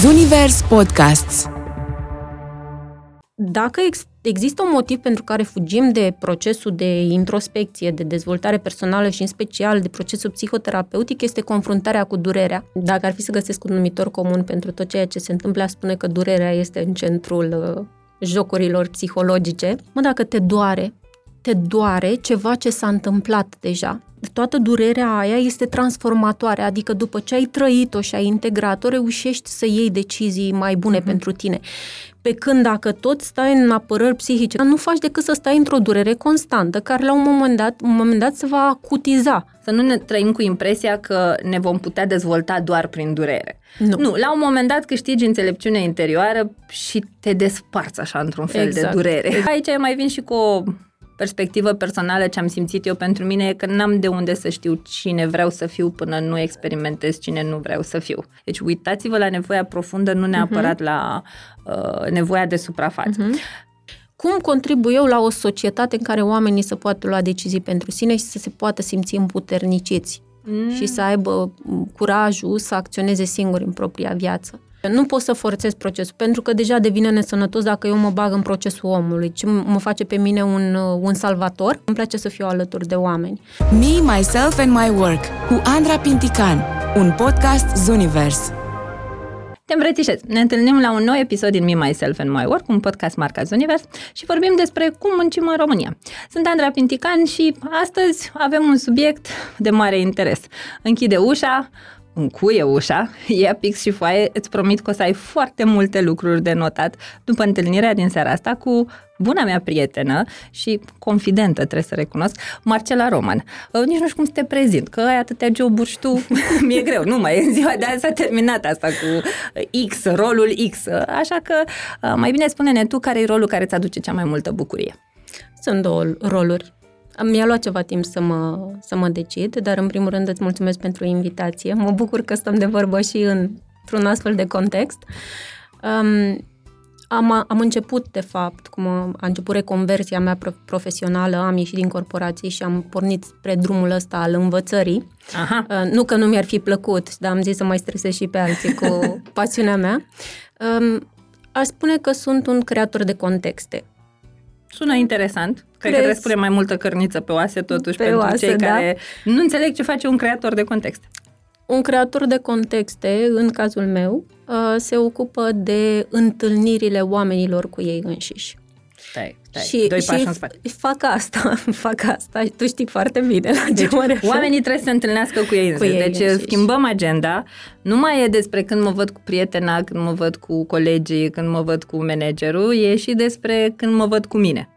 Zunivers Podcasts Dacă ex- există un motiv pentru care fugim de procesul de introspecție, de dezvoltare personală și în special de procesul psihoterapeutic, este confruntarea cu durerea. Dacă ar fi să găsesc un numitor comun pentru tot ceea ce se întâmplă, aș spune că durerea este în centrul uh, jocurilor psihologice. Mă, dacă te doare, te doare ceva ce s-a întâmplat deja. Toată durerea aia este transformatoare, adică după ce ai trăit-o și ai integrat-o, reușești să iei decizii mai bune uh-huh. pentru tine. Pe când dacă tot stai în apărări psihice, nu faci decât să stai într-o durere constantă, care la un moment dat, un moment dat se va acutiza. Să nu ne trăim cu impresia că ne vom putea dezvolta doar prin durere. Nu. Nu, la un moment dat câștigi înțelepciune interioară și te desparți așa într-un fel Exact. de durere. Aici mai vin și cu o perspectivă personală ce am simțit eu pentru mine e că n-am de unde să știu cine vreau să fiu până nu experimentez cine nu vreau să fiu. Deci uitați-vă la nevoia profundă, nu neapărat uh-huh. la uh, nevoia de suprafață. Uh-huh. Cum contribu eu la o societate în care oamenii să poată lua decizii pentru sine și să se poată simți împuterniciți mm. și să aibă curajul să acționeze singuri în propria viață? Nu pot să forțez procesul, pentru că deja devine nesănătos dacă eu mă bag în procesul omului, ce mă face pe mine un, un salvator. Îmi place să fiu alături de oameni. Me, Myself and My Work cu Andra Pintican, un podcast Zunivers. Te îmbrățișez! Ne întâlnim la un nou episod din Me, Myself and My Work, un podcast marca Univers și vorbim despre cum muncim în România. Sunt Andra Pintican și astăzi avem un subiect de mare interes. Închide ușa, încuie ușa, ia pix și foaie, îți promit că o să ai foarte multe lucruri de notat după întâlnirea din seara asta cu buna mea prietenă și confidentă, trebuie să recunosc, Marcela Roman. Nici nu știu cum să te prezint, că ai atâtea joburi și tu, mi-e greu, nu mai e în ziua de azi s-a terminat asta cu X, rolul X, așa că mai bine spune-ne tu care e rolul care îți aduce cea mai multă bucurie. Sunt două roluri. Mi-a luat ceva timp să mă, să mă decid, dar în primul rând îți mulțumesc pentru invitație. Mă bucur că stăm de vorbă și în, într-un astfel de context. Um, am, am început, de fapt, cum a, a început reconversia mea profesională, am ieșit din corporații și am pornit spre drumul ăsta al învățării. Aha. Uh, nu că nu mi-ar fi plăcut, dar am zis să mai stresez și pe alții cu pasiunea mea. Um, aș spune că sunt un creator de contexte. Sună interesant. Cred Crezi? că trebuie să punem mai multă cărniță pe oase totuși Pe pentru oase, cei da. care nu înțeleg ce face un creator de context. Un creator de contexte, în cazul meu, se ocupă de întâlnirile oamenilor cu ei înșiși. Stai, stai, și, doi și pași în spate. fac asta, fac asta, tu știi foarte bine la Deci, ce mă refer. oamenii trebuie să se întâlnească cu ei. Cu însăși. ei deci înșiși. schimbăm agenda. Nu mai e despre când mă văd cu prietena, când mă văd cu colegii, când mă văd cu managerul, e și despre când mă văd cu mine.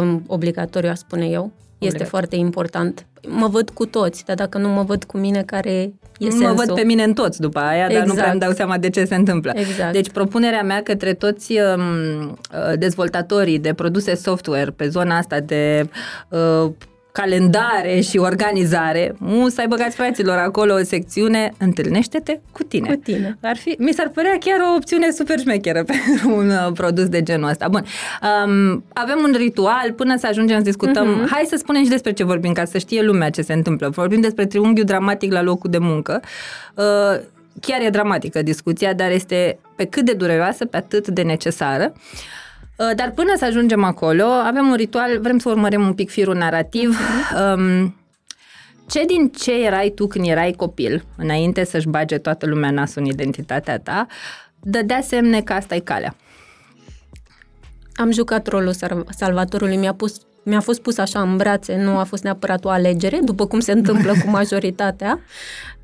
Um, obligatoriu, aș spune eu. Este Obligatoriu. foarte important. Mă văd cu toți, dar dacă nu mă văd cu mine, care e mă sensul? văd pe mine în toți după aia, dar nu Exact. prea îmi dau seama de ce se întâmplă. Exact. Deci propunerea mea către toți um, dezvoltatorii de produse software pe zona asta de uh, calendare și organizare, nu să-i băgați fraților acolo o secțiune, întâlnește-te cu tine. Cu tine. Ar fi, mi s-ar părea chiar o opțiune super șmecheră pentru un uh, produs de genul ăsta. Bun, um, avem un ritual până să ajungem să discutăm. Uh-huh. Hai să spunem și despre ce vorbim, ca să știe lumea ce se întâmplă. Vorbim despre triunghiul dramatic la locul de muncă. Uh, chiar e dramatică discuția, dar este pe cât de dureroasă, pe atât de necesară. Uh, Dar până să ajungem acolo, avem un ritual, vrem să urmărim un pic firul narrativ. Um, ce din ce erai tu când erai copil, înainte să-și bage toată lumea nasul în identitatea ta, dădea semne că asta e calea? Am jucat rolul sar- salvatorului, mi-a, pus, mi-a fost pus așa în brațe, nu a fost neapărat o alegere, după cum se întâmplă cu majoritatea.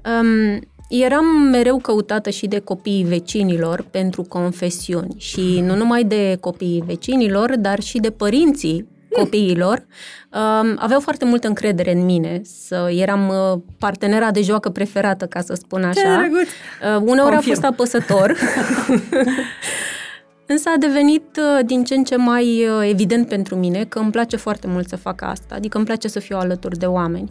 Um, eram mereu căutată și de copiii vecinilor pentru confesiuni și nu numai de copiii vecinilor, dar și de părinții copiilor. Um, aveau foarte multă încredere în mine, să eram uh, partenera de joacă preferată, ca să spun așa. drăguț! Uh, uneori Confirm. a fost apăsător. Însă a devenit uh, din ce în ce mai uh, evident pentru mine că îmi place foarte mult să fac asta, adică îmi place să fiu alături de oameni.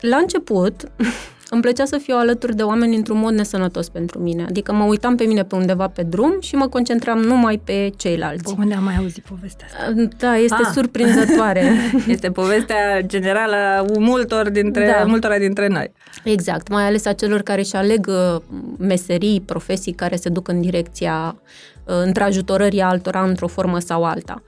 La început, îmi plăcea să fiu alături de oameni într-un mod nesănătos pentru mine. Adică mă uitam pe mine pe undeva pe drum și mă concentram numai pe ceilalți. Unde am mai auzit povestea asta? Da, este ah. surprinzătoare. este povestea generală a multor dintre, da. multora dintre noi. Exact, mai ales a celor care își aleg uh, meserii, profesii care se duc în direcția uh, întrajutorării altora într-o formă sau alta.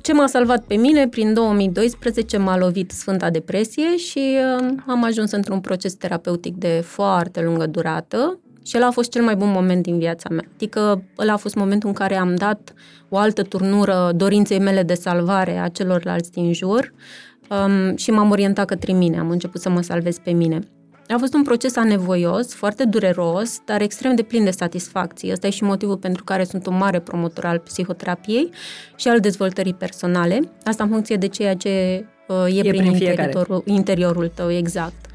Ce m-a salvat pe mine, prin 2012 m-a lovit Sfânta Depresie și uh, am ajuns într-un proces terapeutic de foarte lungă durată și el a fost cel mai bun moment din viața mea. Adică ăla a fost momentul în care am dat o altă turnură dorinței mele de salvare a celorlalți din jur um, și m-am orientat către mine, am început să mă salvez pe mine. A fost un proces anevoios, foarte dureros, dar extrem de plin de satisfacție. Ăsta e și motivul pentru care sunt un mare promotor al psihoterapiei și al dezvoltării personale. Asta în funcție de ceea ce uh, e, e prin, prin interiorul, interiorul tău, exact.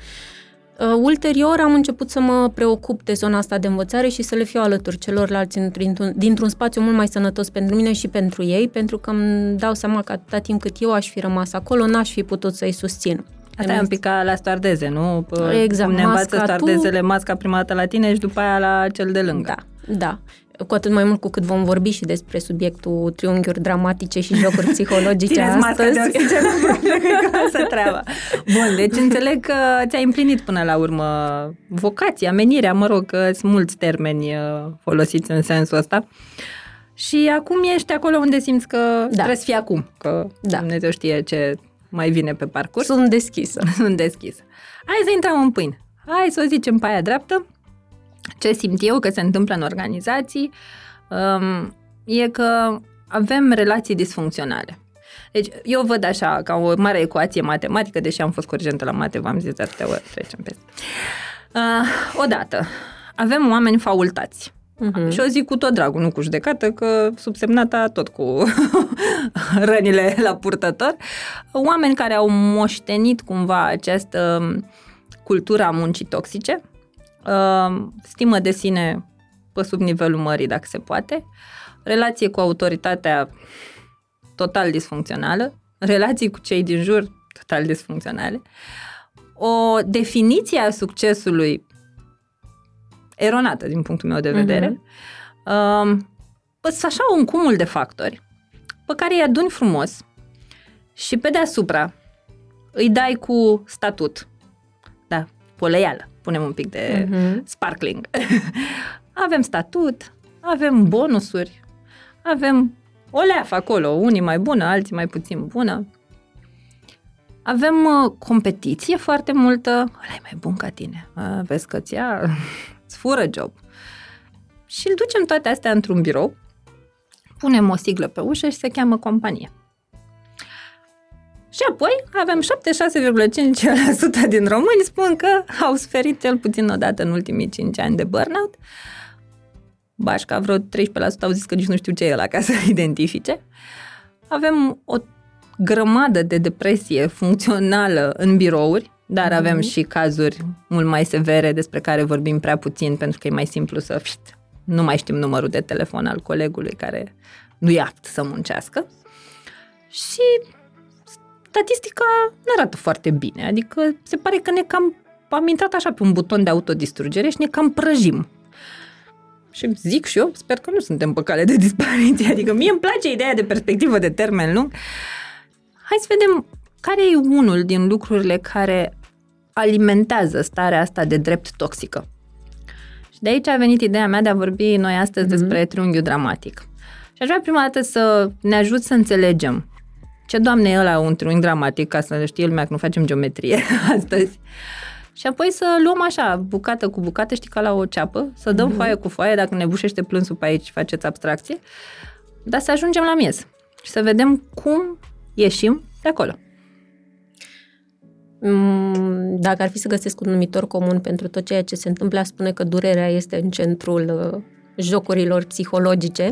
Uh, ulterior am început să mă preocup de zona asta de învățare și să le fiu alături celorlalți dintr-un, dintr-un spațiu mult mai sănătos pentru mine și pentru ei, pentru că îmi dau seama că atâta timp cât eu aș fi rămas acolo, n-aș fi putut să-i susțin. Asta e un pic ca la stoardeze, nu? Exact. Ne învață stoardezele tu... masca prima dată la tine și după aia la cel de lângă. Da, da. Cu atât mai mult cu cât vom vorbi și despre subiectul triunghiuri dramatice și jocuri psihologice Țineți astăzi. masca de oxigen, asta treaba. Bun, deci înțeleg că ți-ai împlinit până la urmă vocația, menirea, mă rog, că sunt mulți termeni uh, folosiți în sensul ăsta. Și acum ești acolo unde simți că da. trebuie să fii acum, că da. Dumnezeu știe ce mai vine pe parcurs. Sunt deschisă. Sunt deschisă. Hai să intrăm în pâine. Hai să o zicem pe aia dreaptă. Ce simt eu că se întâmplă în organizații um, e că avem relații disfuncționale. Deci, eu văd așa, ca o mare ecuație matematică, deși am fost corgentă la mate, v-am zis de atâtea ori, trecem peste. Uh, odată, avem oameni faultați. Uh-huh. Și o zic cu tot dragul, nu cu judecată, că subsemnata tot cu rănile la purtător. Oameni care au moștenit cumva această cultură a muncii toxice, uh, stimă de sine pe sub nivelul mării, dacă se poate, relație cu autoritatea total disfuncțională, relații cu cei din jur total disfuncționale, o definiție a succesului eronată din punctul meu de vedere. Uh-huh. Uh, așa un cumul de factori pe care îi aduni frumos și pe deasupra îi dai cu statut. Da, poleială. Punem un pic de uh-huh. sparkling. avem statut, avem bonusuri, avem o leafă acolo, unii mai bună, alții mai puțin bună. Avem uh, competiție foarte multă, ăla e mai bun ca tine. A, vezi că ți-a îți fură job. Și îl ducem toate astea într-un birou, punem o siglă pe ușă și se cheamă companie. Și apoi avem 76,5% din români spun că au suferit cel puțin odată în ultimii 5 ani de burnout. Bașca, vreo 13% au zis că nici nu știu ce e la ca să identifice. Avem o grămadă de depresie funcțională în birouri, dar avem mhm. și cazuri mult mai severe despre care vorbim prea puțin pentru că e mai simplu să pșt, nu mai știm numărul de telefon al colegului care nu e apt să muncească. Și statistica nu arată foarte bine, adică se pare că ne cam am intrat așa pe un buton de autodistrugere și ne cam prăjim. Și zic și eu, sper că nu suntem pe cale de dispariție, adică mie îmi place ideea de perspectivă de termen lung. Hai să vedem care e unul din lucrurile care alimentează starea asta de drept toxică. Și de aici a venit ideea mea de a vorbi noi astăzi mm-hmm. despre triunghiul dramatic. Și aș vrea prima dată să ne ajut să înțelegem ce doamne e ăla un triunghi dramatic, ca să știe lumea că nu facem geometrie astăzi. Și apoi să luăm așa, bucată cu bucată, știi, ca la o ceapă, să dăm mm-hmm. foaie cu foaie, dacă ne bușește plânsul pe aici, faceți abstracție, dar să ajungem la miez și să vedem cum ieșim de acolo. Mm, dacă ar fi să găsesc un numitor comun pentru tot ceea ce se întâmplă, spune că durerea este în centrul uh, jocurilor psihologice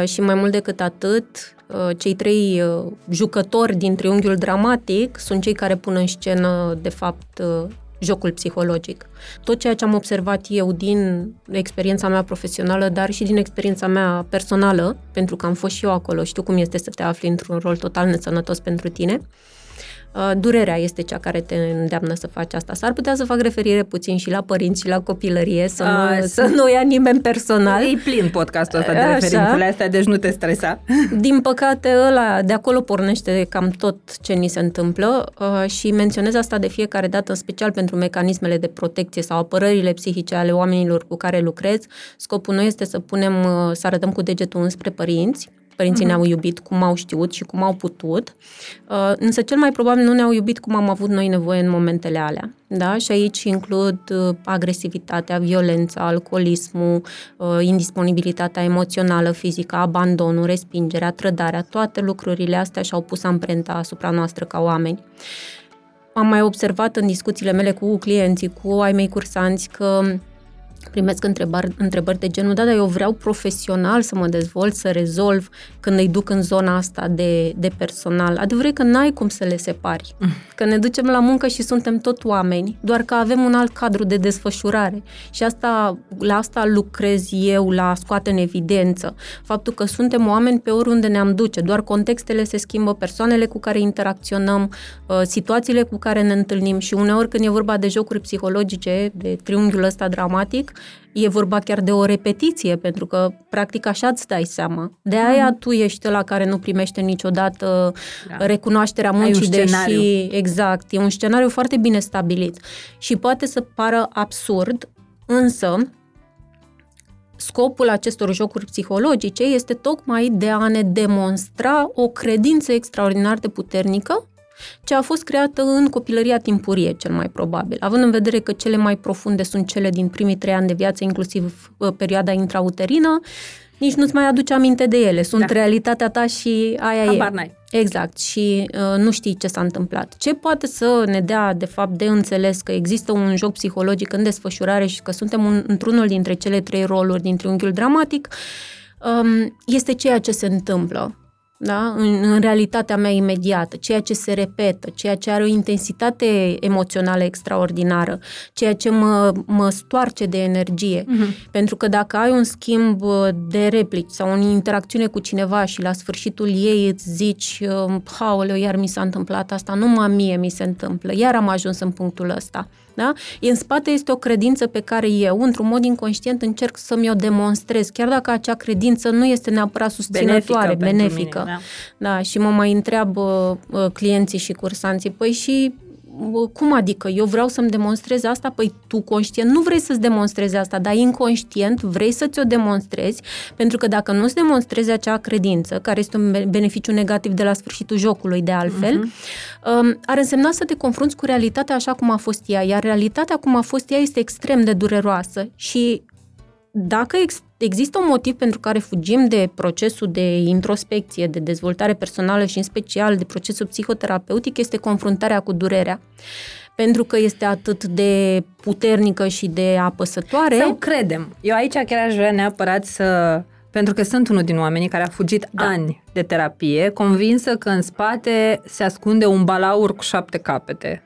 uh, și mai mult decât atât, uh, cei trei jucători din triunghiul dramatic sunt cei care pun în scenă, de fapt, jocul psihologic. Tot ceea ce am observat eu din experiența mea profesională, dar și din experiența mea personală, pentru că am fost și eu acolo, știu cum este să te afli într-un rol total nesănătos pentru tine, Uh, durerea este cea care te îndeamnă să faci asta. S-ar putea să fac referire puțin și la părinți și la copilărie, să, A, nu, să nu ia nimeni personal. E plin podcastul ăsta de Așa. referințele astea, deci nu te stresa. Din păcate, ăla, de acolo pornește cam tot ce ni se întâmplă uh, și menționez asta de fiecare dată, în special pentru mecanismele de protecție sau apărările psihice ale oamenilor cu care lucrez. Scopul nu este să punem, uh, să arătăm cu degetul înspre părinți, Părinții uh-huh. ne-au iubit cum au știut și cum au putut, uh, însă cel mai probabil nu ne-au iubit cum am avut noi nevoie în momentele alea. Da? Și aici includ uh, agresivitatea, violența, alcoolismul, uh, indisponibilitatea emoțională, fizică, abandonul, respingerea, trădarea, toate lucrurile astea și-au pus amprenta asupra noastră ca oameni. Am mai observat în discuțiile mele cu clienții, cu ai mei cursanți, că primesc întrebări, întrebări de genul, da, dar eu vreau profesional să mă dezvolt, să rezolv când îi duc în zona asta de, de personal. Adevărul e că n-ai cum să le separi. Mm. Că ne ducem la muncă și suntem tot oameni, doar că avem un alt cadru de desfășurare. Și asta, la asta lucrez eu, la scoate în evidență. Faptul că suntem oameni pe oriunde ne-am duce, doar contextele se schimbă, persoanele cu care interacționăm, uh, situațiile cu care ne întâlnim și uneori când e vorba de jocuri psihologice, de triunghiul ăsta dramatic, e vorba chiar de o repetiție, pentru că practic așa îți dai seama. De aia mm. tu ești la care nu primește niciodată da. recunoașterea muncii, deși exact, e un scenariu foarte bine stabilit. Și poate să pară absurd, însă scopul acestor jocuri psihologice este tocmai de a ne demonstra o credință extraordinar de puternică ce a fost creată în copilăria timpurie, cel mai probabil, având în vedere că cele mai profunde sunt cele din primii trei ani de viață, inclusiv uh, perioada intrauterină, nici nu-ți mai aduce aminte de ele. Sunt da. realitatea ta și aia Habar e. N-ai. Exact. Și uh, nu știi ce s-a întâmplat. Ce poate să ne dea, de fapt, de înțeles că există un joc psihologic în desfășurare și că suntem un, într-unul dintre cele trei roluri din triunghiul dramatic, um, este ceea ce se întâmplă da? în, în realitatea mea imediată, ceea ce se repetă, ceea ce are o intensitate emoțională extraordinară, ceea ce mă, mă stoarce de energie. Uh-huh. Pentru că dacă ai un schimb de replici sau o interacțiune cu cineva și la sfârșitul ei îți zici, haoleu, iar mi s-a întâmplat asta, numai mie mi se întâmplă, iar am ajuns în punctul ăsta. Da? În spate este o credință pe care eu, într-un mod inconștient, încerc să-mi o demonstrez, chiar dacă acea credință nu este neapărat susținătoare, benefică. benefică. Mine, da. da. Și mă mai întreabă uh, clienții și cursanții, păi și cum adică? Eu vreau să-mi demonstrez asta? Păi tu conștient nu vrei să-ți demonstrezi asta, dar inconștient vrei să ți-o demonstrezi, pentru că dacă nu-ți demonstrezi acea credință, care este un beneficiu negativ de la sfârșitul jocului de altfel, uh-huh. ar însemna să te confrunți cu realitatea așa cum a fost ea, iar realitatea cum a fost ea este extrem de dureroasă și dacă ex- există un motiv pentru care fugim de procesul de introspecție, de dezvoltare personală și în special de procesul psihoterapeutic, este confruntarea cu durerea. Pentru că este atât de puternică și de apăsătoare. Sau credem. Eu aici chiar aș vrea neapărat să... Pentru că sunt unul din oamenii care a fugit da. ani de terapie, convinsă că în spate se ascunde un balaur cu șapte capete.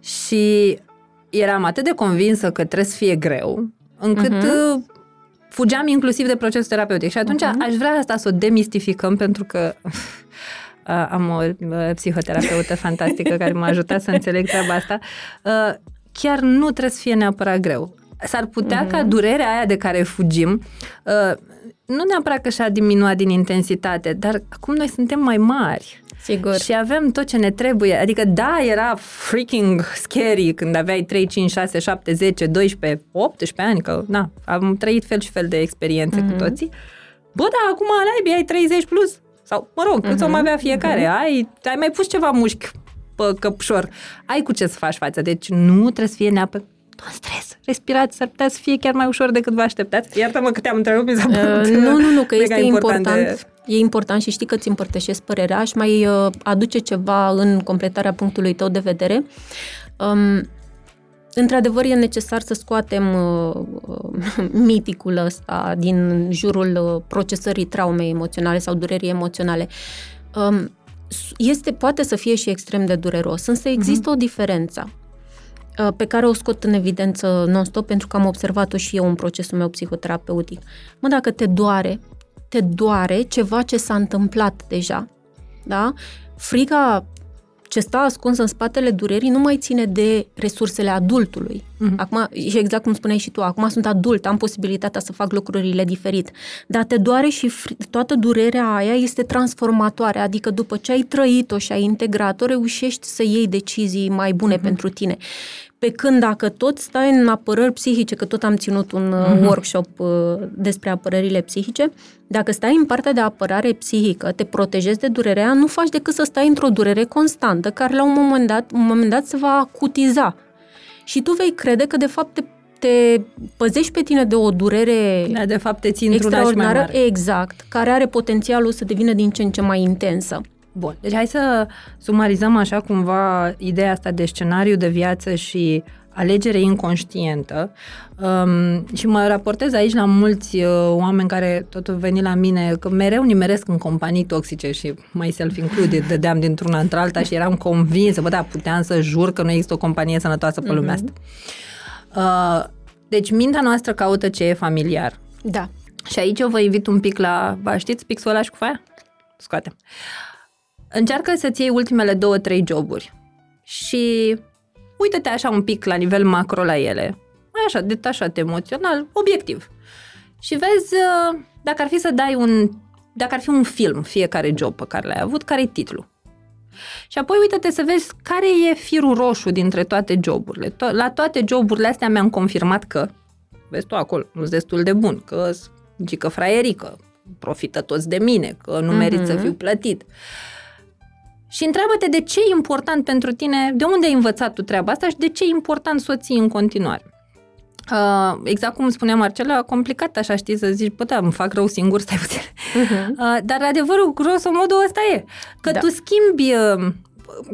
Și eram atât de convinsă că trebuie să fie greu, încât uh-huh fugeam inclusiv de procesul terapeutic. Și atunci uh-huh. aș vrea asta să o demistificăm pentru că uh, am o uh, psihoterapeută fantastică care m-a ajutat să înțeleg treaba asta. Uh, chiar nu trebuie să fie neapărat greu. S-ar putea uh-huh. ca durerea aia de care fugim uh, nu neapărat că și-a diminuat din intensitate, dar acum noi suntem mai mari. Sigur. Și avem tot ce ne trebuie. Adică, da, era freaking scary când aveai 3, 5, 6, 7, 10, 12, 18 ani, că, na, am trăit fel și fel de experiențe mm-hmm. cu mhm. toții. Bă, da, acum ai, ai 30 plus. Sau, mă rog, cât mm-hmm. o mai avea fiecare. Mm-hmm. Ai, ai mai pus ceva mușchi pe căpșor. Ai cu ce să faci față. Deci nu trebuie să fie neapărat nu stres, respirați, s-ar putea să fie chiar mai ușor decât vă așteptați. Iartă-mă că te-am întrebat, mi s-a uh, Nu, nu, nu, că este important, important de... e important și știi că ți împărtășesc părerea și mai uh, aduce ceva în completarea punctului tău de vedere. Um, Într-adevăr, e necesar să scoatem uh, miticul ăsta din jurul uh, procesării traumei emoționale sau durerii emoționale. Um, este, poate să fie și extrem de dureros, însă există uh-huh. o diferență. Uh, pe care o scot în evidență non-stop pentru că am observat-o și eu în procesul meu psihoterapeutic. Mă, dacă te doare, te doare ceva ce s-a întâmplat deja. Da? Frica ce stă ascuns în spatele durerii nu mai ține de resursele adultului. Uh-huh. Acum, și exact cum spuneai și tu, acum sunt adult, am posibilitatea să fac lucrurile diferit. Dar te doare și fri- toată durerea aia este transformatoare, adică după ce ai trăit-o și ai integrat-o, reușești să iei decizii mai bune uh-huh. pentru tine. Pe când dacă tot stai în apărări psihice, că tot am ținut un uh-huh. workshop uh, despre apărările psihice, dacă stai în partea de apărare psihică, te protejezi de durerea, nu faci decât să stai într-o durere constantă, care la un moment dat, un moment dat se va acutiza. Și tu vei crede că de fapt te, te păzești pe tine de o durere da, de fapt te ții extraordinară, mai mare. exact, care are potențialul să devină din ce în ce mai intensă. Bun, deci hai să sumarizăm așa cumva ideea asta de scenariu de viață și alegere inconștientă um, și mă raportez aici la mulți uh, oameni care tot veni la mine, că mereu nimeresc în companii toxice și mai self-included, dădeam dintr-una într-alta și eram convinsă, bă, da, puteam să jur că nu există o companie sănătoasă pe lumea mm-hmm. asta. Uh, deci mintea noastră caută ce e familiar. Da. Și aici eu vă invit un pic la, vă știți pixul ăla și cu foaia? Scoatem. Încearcă să-ți iei ultimele două, trei joburi și uită-te așa un pic la nivel macro la ele, mai așa, detașat emoțional, obiectiv. Și vezi uh, dacă ar fi să dai un, dacă ar fi un film fiecare job pe care l-ai avut, care e titlul. Și apoi uită-te să vezi care e firul roșu dintre toate joburile. To- la toate joburile astea mi-am confirmat că, vezi tu acolo, nu sunt destul de bun, că gică fraierică, profită toți de mine, că nu merit mm-hmm. să fiu plătit. Uh, și întreabă-te de ce e important pentru tine, de unde ai învățat tu treaba asta și de ce e important să o ții în continuare. Uh, exact cum spunea Marcela, complicat așa, știi, să zici, bă, da, îmi fac rău singur, stai puțin. Uh-huh. Uh, dar adevărul, modul ăsta e, că da. tu schimbi, uh,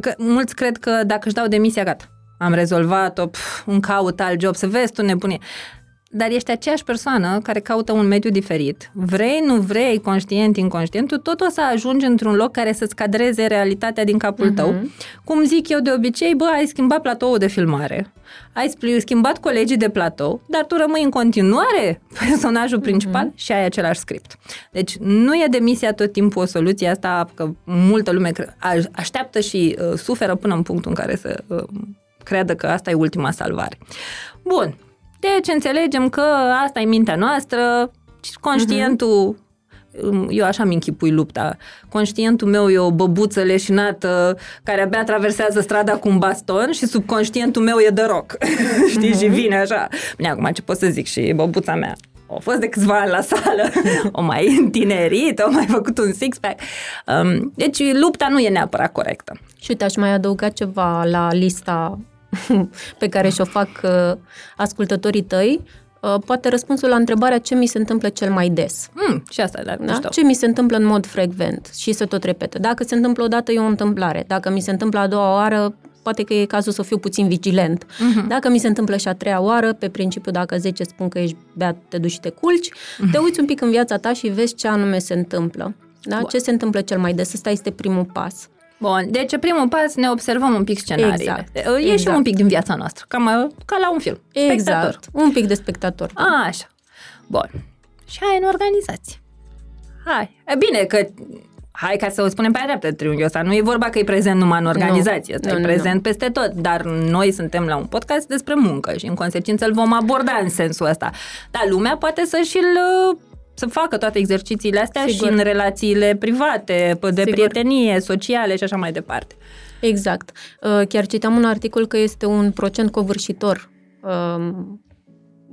că mulți cred că dacă își dau demisia, gata, am rezolvat-o, pf, un caut alt job, să vezi tu nebunie dar ești aceeași persoană care caută un mediu diferit. Vrei, nu vrei, conștient, inconștient, tu tot o să ajungi într-un loc care să-ți cadreze realitatea din capul uh-huh. tău. Cum zic eu de obicei, bă, ai schimbat platoul de filmare, ai schimbat colegii de platou, dar tu rămâi în continuare personajul mhm. principal uh-huh. și ai același script. Deci nu e demisia tot timpul o soluție asta, că multă lume așteaptă și uh, suferă până în punctul în care să uh, creadă că asta e ultima salvare. Bun, deci înțelegem că asta e mintea noastră, conștientul uh-huh eu așa mi închipui lupta. Conștientul meu e o băbuță leșinată care abia traversează strada cu un baston și subconștientul meu e de rock. Știi? Uh-huh. și vine așa. Bine, acum ce pot să zic și băbuța mea. O fost de câțiva ani la sală, o mai întinerit, o mai făcut un six-pack. Um, deci lupta nu e neapărat corectă. Și uite, aș mai adăuga ceva la lista pe care și-o fac uh, ascultătorii tăi, uh, poate răspunsul la întrebarea ce mi se întâmplă cel mai des. Mm, și asta da, da? Ce mi se întâmplă în mod frecvent și să tot repete. Dacă se întâmplă o dată, e o întâmplare. Dacă mi se întâmplă a doua oară, poate că e cazul să fiu puțin vigilent. Uh-huh. Dacă mi se întâmplă și a treia oară, pe principiu dacă 10 spun că ești beat, te duci și te culci, uh-huh. te uiți un pic în viața ta și vezi ce anume se întâmplă. Da? Ce se întâmplă cel mai des? Ăsta este primul pas. Bun, deci primul pas ne observăm un pic scenariile. Exact. Ieșim exact. un pic din viața noastră, ca, ca la un film. Exact, spectator. un pic de spectator. A, așa. Bun. Și hai în organizație. Hai. E bine că hai ca să o spunem pe dreaptă, triunghiul ăsta. Nu e vorba că e prezent numai în organizație, nu, nu, e prezent nu. peste tot, dar noi suntem la un podcast despre muncă și în consecință îl vom aborda în sensul ăsta. Dar lumea poate să și-l să facă toate exercițiile astea Sigur. și în relațiile private, de Sigur. prietenie, sociale și așa mai departe. Exact. Uh, chiar citam un articol că este un procent covârșitor um,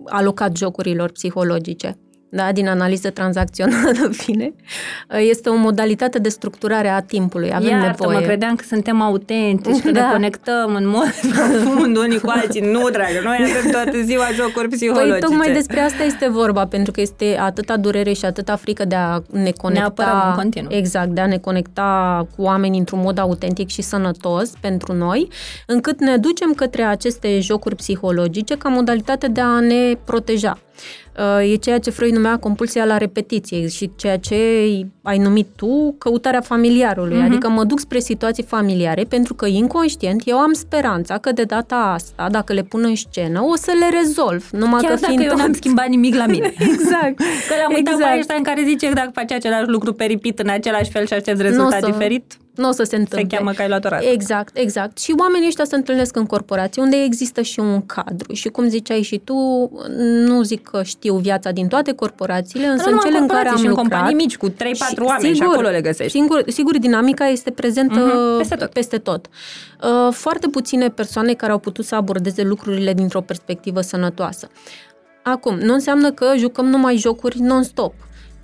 alocat jocurilor psihologice da, din analiză tranzacțională fine, este o modalitate de structurare a timpului. Avem Iartă, nevoie. mă credeam că suntem autentici, că da. ne conectăm în mod profund unii cu alții. Nu, dragă, noi avem toată ziua jocuri psihologice. Păi tocmai despre asta este vorba, pentru că este atâta durere și atâta frică de a ne conecta. Ne în continuu. Exact, de a ne conecta cu oameni într-un mod autentic și sănătos pentru noi, încât ne ducem către aceste jocuri psihologice ca modalitate de a ne proteja. Uh, e ceea ce Freud numea compulsia la repetiție și ceea ce ai numit tu căutarea familiarului. Uh-huh. Adică mă duc spre situații familiare pentru că inconștient eu am speranța că de data asta, dacă le pun în scenă, o să le rezolv. Numai Chiar că dacă eu n-am schimbat nimic la mine. exact. Că l-am uitat exact. pe în care zice că dacă faci același lucru peripit în același fel și aștepți rezultat diferit, nu o să se întâmple. Se cheamă cailatorată. Exact, exact. Și oamenii ăștia se întâlnesc în corporații unde există și un cadru. Și cum ziceai și tu, nu zic că știu viața din toate corporațiile, însă nu, în cele în care am și lucrat... în companii mici cu 3-4 oameni sigur, și acolo le găsești. Sigur, sigur dinamica este prezentă mm-hmm, peste tot. Peste tot. Uh, foarte puține persoane care au putut să abordeze lucrurile dintr-o perspectivă sănătoasă. Acum, nu înseamnă că jucăm numai jocuri non-stop.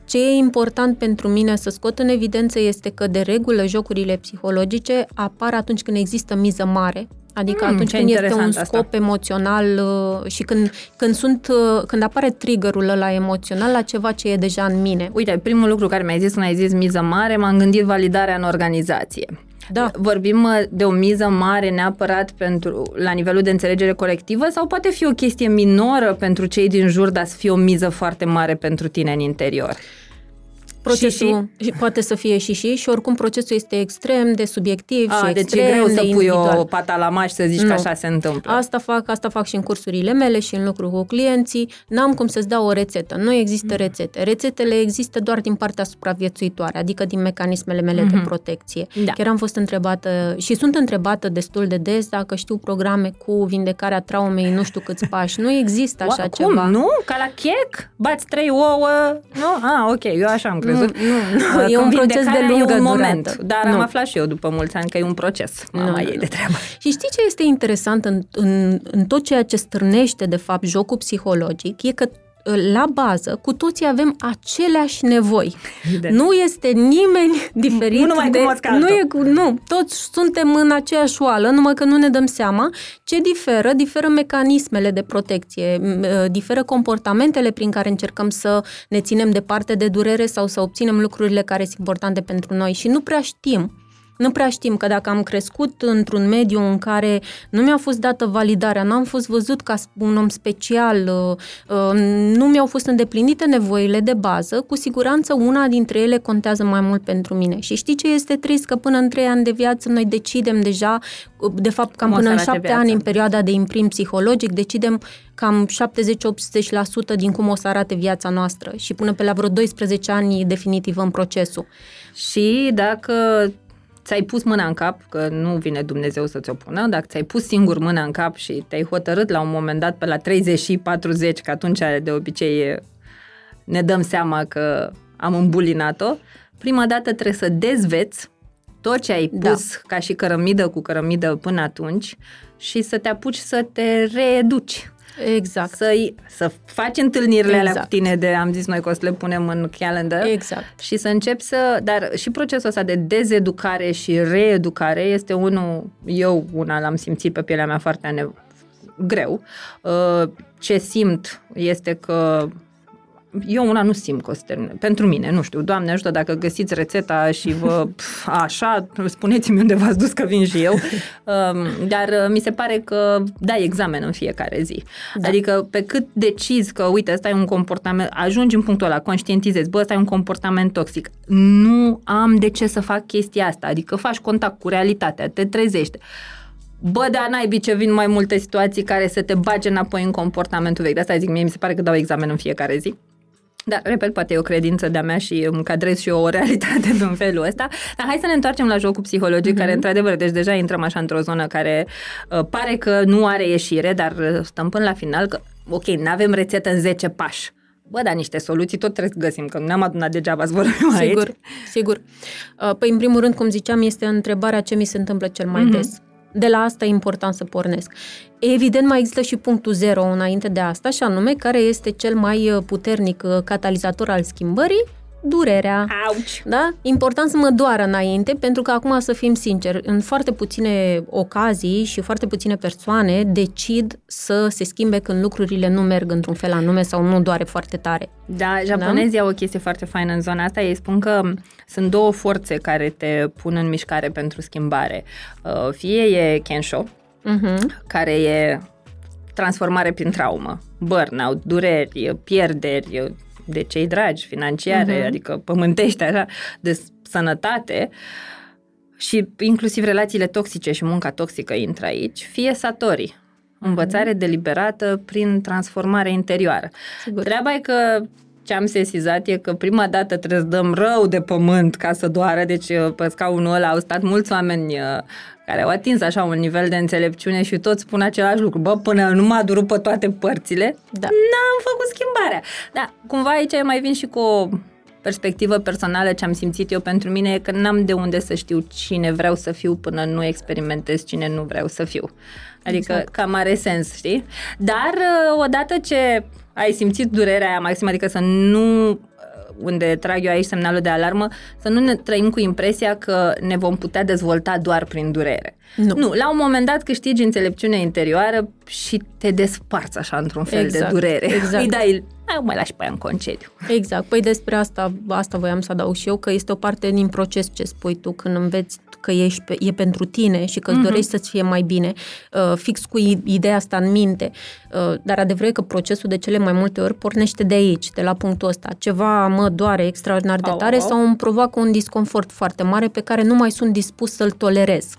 Ce e important pentru mine să scot în evidență este că, de regulă, jocurile psihologice apar atunci când există miză mare, Adică mm, atunci când este un scop asta. emoțional uh, și când, când, sunt, uh, când apare triggerul ăla emoțional la ceva ce e deja în mine. Uite, primul lucru care mi-ai zis când ai zis miză mare, m-am gândit validarea în organizație. Da. Vorbim uh, de o miză mare neapărat pentru, la nivelul de înțelegere colectivă sau poate fi o chestie minoră pentru cei din jur, dar să fie o miză foarte mare pentru tine în interior? Procesul și, și? poate să fie și și și oricum procesul este extrem de subiectiv A, și deci extrem e greu de să individual. pui o pata la maș să zici nu. că așa se întâmplă. Asta fac, asta fac și în cursurile mele și în lucru cu clienții. N-am cum să-ți dau o rețetă. Nu există mm. rețete. Rețetele există doar din partea supraviețuitoare, adică din mecanismele mele mm-hmm. de mhm. protecție. Da. Chiar am fost întrebată și sunt întrebată destul de des dacă știu programe cu vindecarea traumei nu știu câți pași. Nu există așa Cum? ceva. Nu? Ca la chec? Bați trei ouă? Nu? Ah, ok, eu așa am crezut. Nu, nu, nu, e un proces de lungă e un durată. moment, dar nu. am aflat și eu după mulți ani că e un proces. Mama nu, ei de treabă. Și știi ce este interesant în, în, în tot ceea ce stârnește, de fapt, jocul psihologic? E că la bază, cu toții avem aceleași nevoi. De. Nu este nimeni diferit. Nu numai de, cu nu, e cu, nu, toți suntem în aceeași oală, numai că nu ne dăm seama. Ce diferă? Diferă mecanismele de protecție, ă, diferă comportamentele prin care încercăm să ne ținem departe de durere sau să obținem lucrurile care sunt importante pentru noi și nu prea știm nu prea știm că dacă am crescut într-un mediu în care nu mi-a fost dată validarea, n-am fost văzut ca un om special, uh, uh, nu mi-au fost îndeplinite nevoile de bază, cu siguranță una dintre ele contează mai mult pentru mine. Și știi ce este trist? Că până în trei ani de viață noi decidem deja, uh, de fapt cam până în șapte ani, în perioada de imprim psihologic, decidem cam 70-80% din cum o să arate viața noastră și până pe la vreo 12 ani definitiv în procesul. Și dacă ți-ai pus mâna în cap, că nu vine Dumnezeu să-ți o pună, dacă ți-ai pus singur mâna în cap și te-ai hotărât la un moment dat pe la 30 și 40, că atunci de obicei ne dăm seama că am îmbulinat-o, prima dată trebuie să dezveți tot ce ai da. pus da. ca și cărămidă cu cărămidă până atunci și să te apuci să te reeduci. Exact. Să, să faci întâlnirile exact. alea cu tine de, am zis noi că o să le punem în calendar. Exact. Și să începi să, dar și procesul ăsta de dezeducare și reeducare este unul, eu una l-am simțit pe pielea mea foarte ane- greu. Uh, ce simt este că eu una nu simt că o să termine. Pentru mine, nu știu, Doamne ajută dacă găsiți rețeta și vă pf, așa, spuneți-mi unde v-ați dus că vin și eu. Um, dar uh, mi se pare că dai examen în fiecare zi. Da. Adică pe cât decizi că, uite, ăsta e un comportament, ajungi în punctul ăla, conștientizezi, bă, ăsta e un comportament toxic. Nu am de ce să fac chestia asta. Adică faci contact cu realitatea, te trezești. Bă, dar n-ai ce vin mai multe situații care să te bage înapoi în comportamentul vechi. De asta zic, mie mi se pare că dau examen în fiecare zi. Da, repet, poate e o credință de-a mea și îmi cadrez și eu o realitate în felul ăsta. Dar hai să ne întoarcem la jocul psihologic, mm-hmm. care, într-adevăr, deci deja intrăm așa într-o zonă care uh, pare că nu are ieșire, dar uh, stăm până la final că, ok, nu avem rețetă în 10 pași. Bă, dar niște soluții tot trebuie să găsim, că nu ne-am adunat degeaba să vorbim aici. Sigur, sigur. Uh, păi, în primul rând, cum ziceam, este întrebarea ce mi se întâmplă cel mai mm-hmm. des de la asta e important să pornesc. Evident, mai există și punctul zero înainte de asta, și anume care este cel mai uh, puternic uh, catalizator al schimbării, durerea. Auci! Da? Important să mă doară înainte, pentru că acum, să fim sinceri, în foarte puține ocazii și foarte puține persoane decid să se schimbe când lucrurile nu merg într-un fel anume sau nu doare foarte tare. Da, japonezii da? au o chestie foarte faină în zona asta. Ei spun că sunt două forțe care te pun în mișcare pentru schimbare. Uh, fie e Kensho, uh-huh. care e transformare prin traumă, burnout, dureri, pierderi, de cei dragi, financiare, uh-huh. adică pământește așa, de sănătate și inclusiv relațiile toxice și munca toxică intră aici, fie satori, învățare uh-huh. deliberată prin transformare interioară. Sigur. Treaba e că ce am sesizat e că prima dată trebuie să dăm rău de pământ ca să doară, deci uh, pe scaunul ăla au stat mulți oameni uh, care au atins așa un nivel de înțelepciune și toți spun același lucru. Bă, până nu m-a durut pe toate părțile, da. n-am făcut schimbarea. Da, cumva aici mai vin și cu o perspectivă personală ce am simțit eu pentru mine e că n-am de unde să știu cine vreau să fiu până nu experimentez cine nu vreau să fiu. Adică exact. cam are sens, știi? Dar uh, odată ce ai simțit durerea aia maximă, adică să nu uh, unde trag eu aici semnalul de alarmă, să nu ne trăim cu impresia că ne vom putea dezvolta doar prin durere. Nu. nu la un moment dat câștigi înțelepciune interioară și te desparți așa într-un fel exact, de durere. Exact. Îi dai Hai, mai lași pe aia în concediu. Exact. Păi despre asta, asta voiam să adaug și eu, că este o parte din proces ce spui tu, când înveți că ești pe, e pentru tine și că îți uh-huh. dorești să-ți fie mai bine, uh, fix cu ideea asta în minte. Uh, dar adevărul e că procesul de cele mai multe ori pornește de aici, de la punctul ăsta. Ceva mă doare extraordinar de tare au, au. sau îmi provoacă un disconfort foarte mare pe care nu mai sunt dispus să-l tolerez.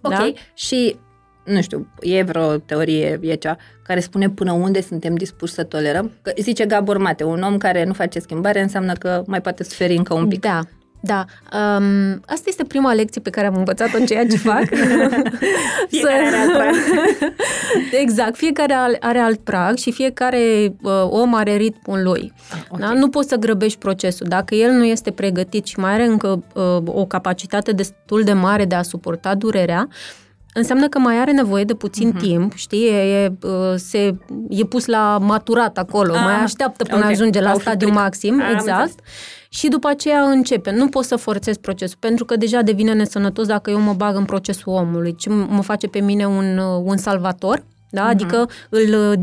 Ok, da? și nu știu, e vreo teorie, e cea, care spune până unde suntem dispuși să tolerăm? Că zice Gabor Mate, un om care nu face schimbare înseamnă că mai poate suferi încă un pic. Da, da, um, asta este prima lecție pe care am învățat-o în ceea ce fac. fiecare are alt prag. exact, fiecare are alt prag și fiecare uh, om are ritmul lui. Ah, okay. da? Nu poți să grăbești procesul. Dacă el nu este pregătit și mai are încă uh, o capacitate destul de mare de a suporta durerea, înseamnă că mai are nevoie de puțin uh-huh. timp, știi, e, e, se, e pus la maturat acolo, ah, mai așteaptă până okay. ajunge la Au stadiu maxim, Am exact. Înțeles. Și după aceea începe. Nu poți să forțezi procesul, pentru că deja devine nesănătos dacă eu mă bag în procesul omului, ce mă face pe mine un, un salvator, da? Uh-huh. Adică îl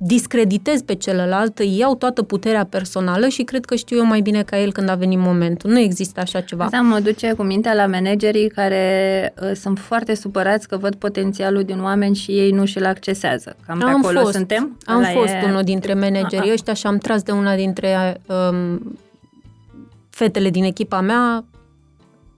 discreditez pe celălalt, îi iau toată puterea personală și cred că știu eu mai bine ca el când a venit momentul. Nu există așa ceva. Asta mă duce cu mintea la managerii care uh, sunt foarte supărați că văd potențialul din oameni și ei nu și-l accesează. Cam am pe acolo fost, suntem? Am la fost e... unul dintre managerii ăștia și am tras de una dintre um, fetele din echipa mea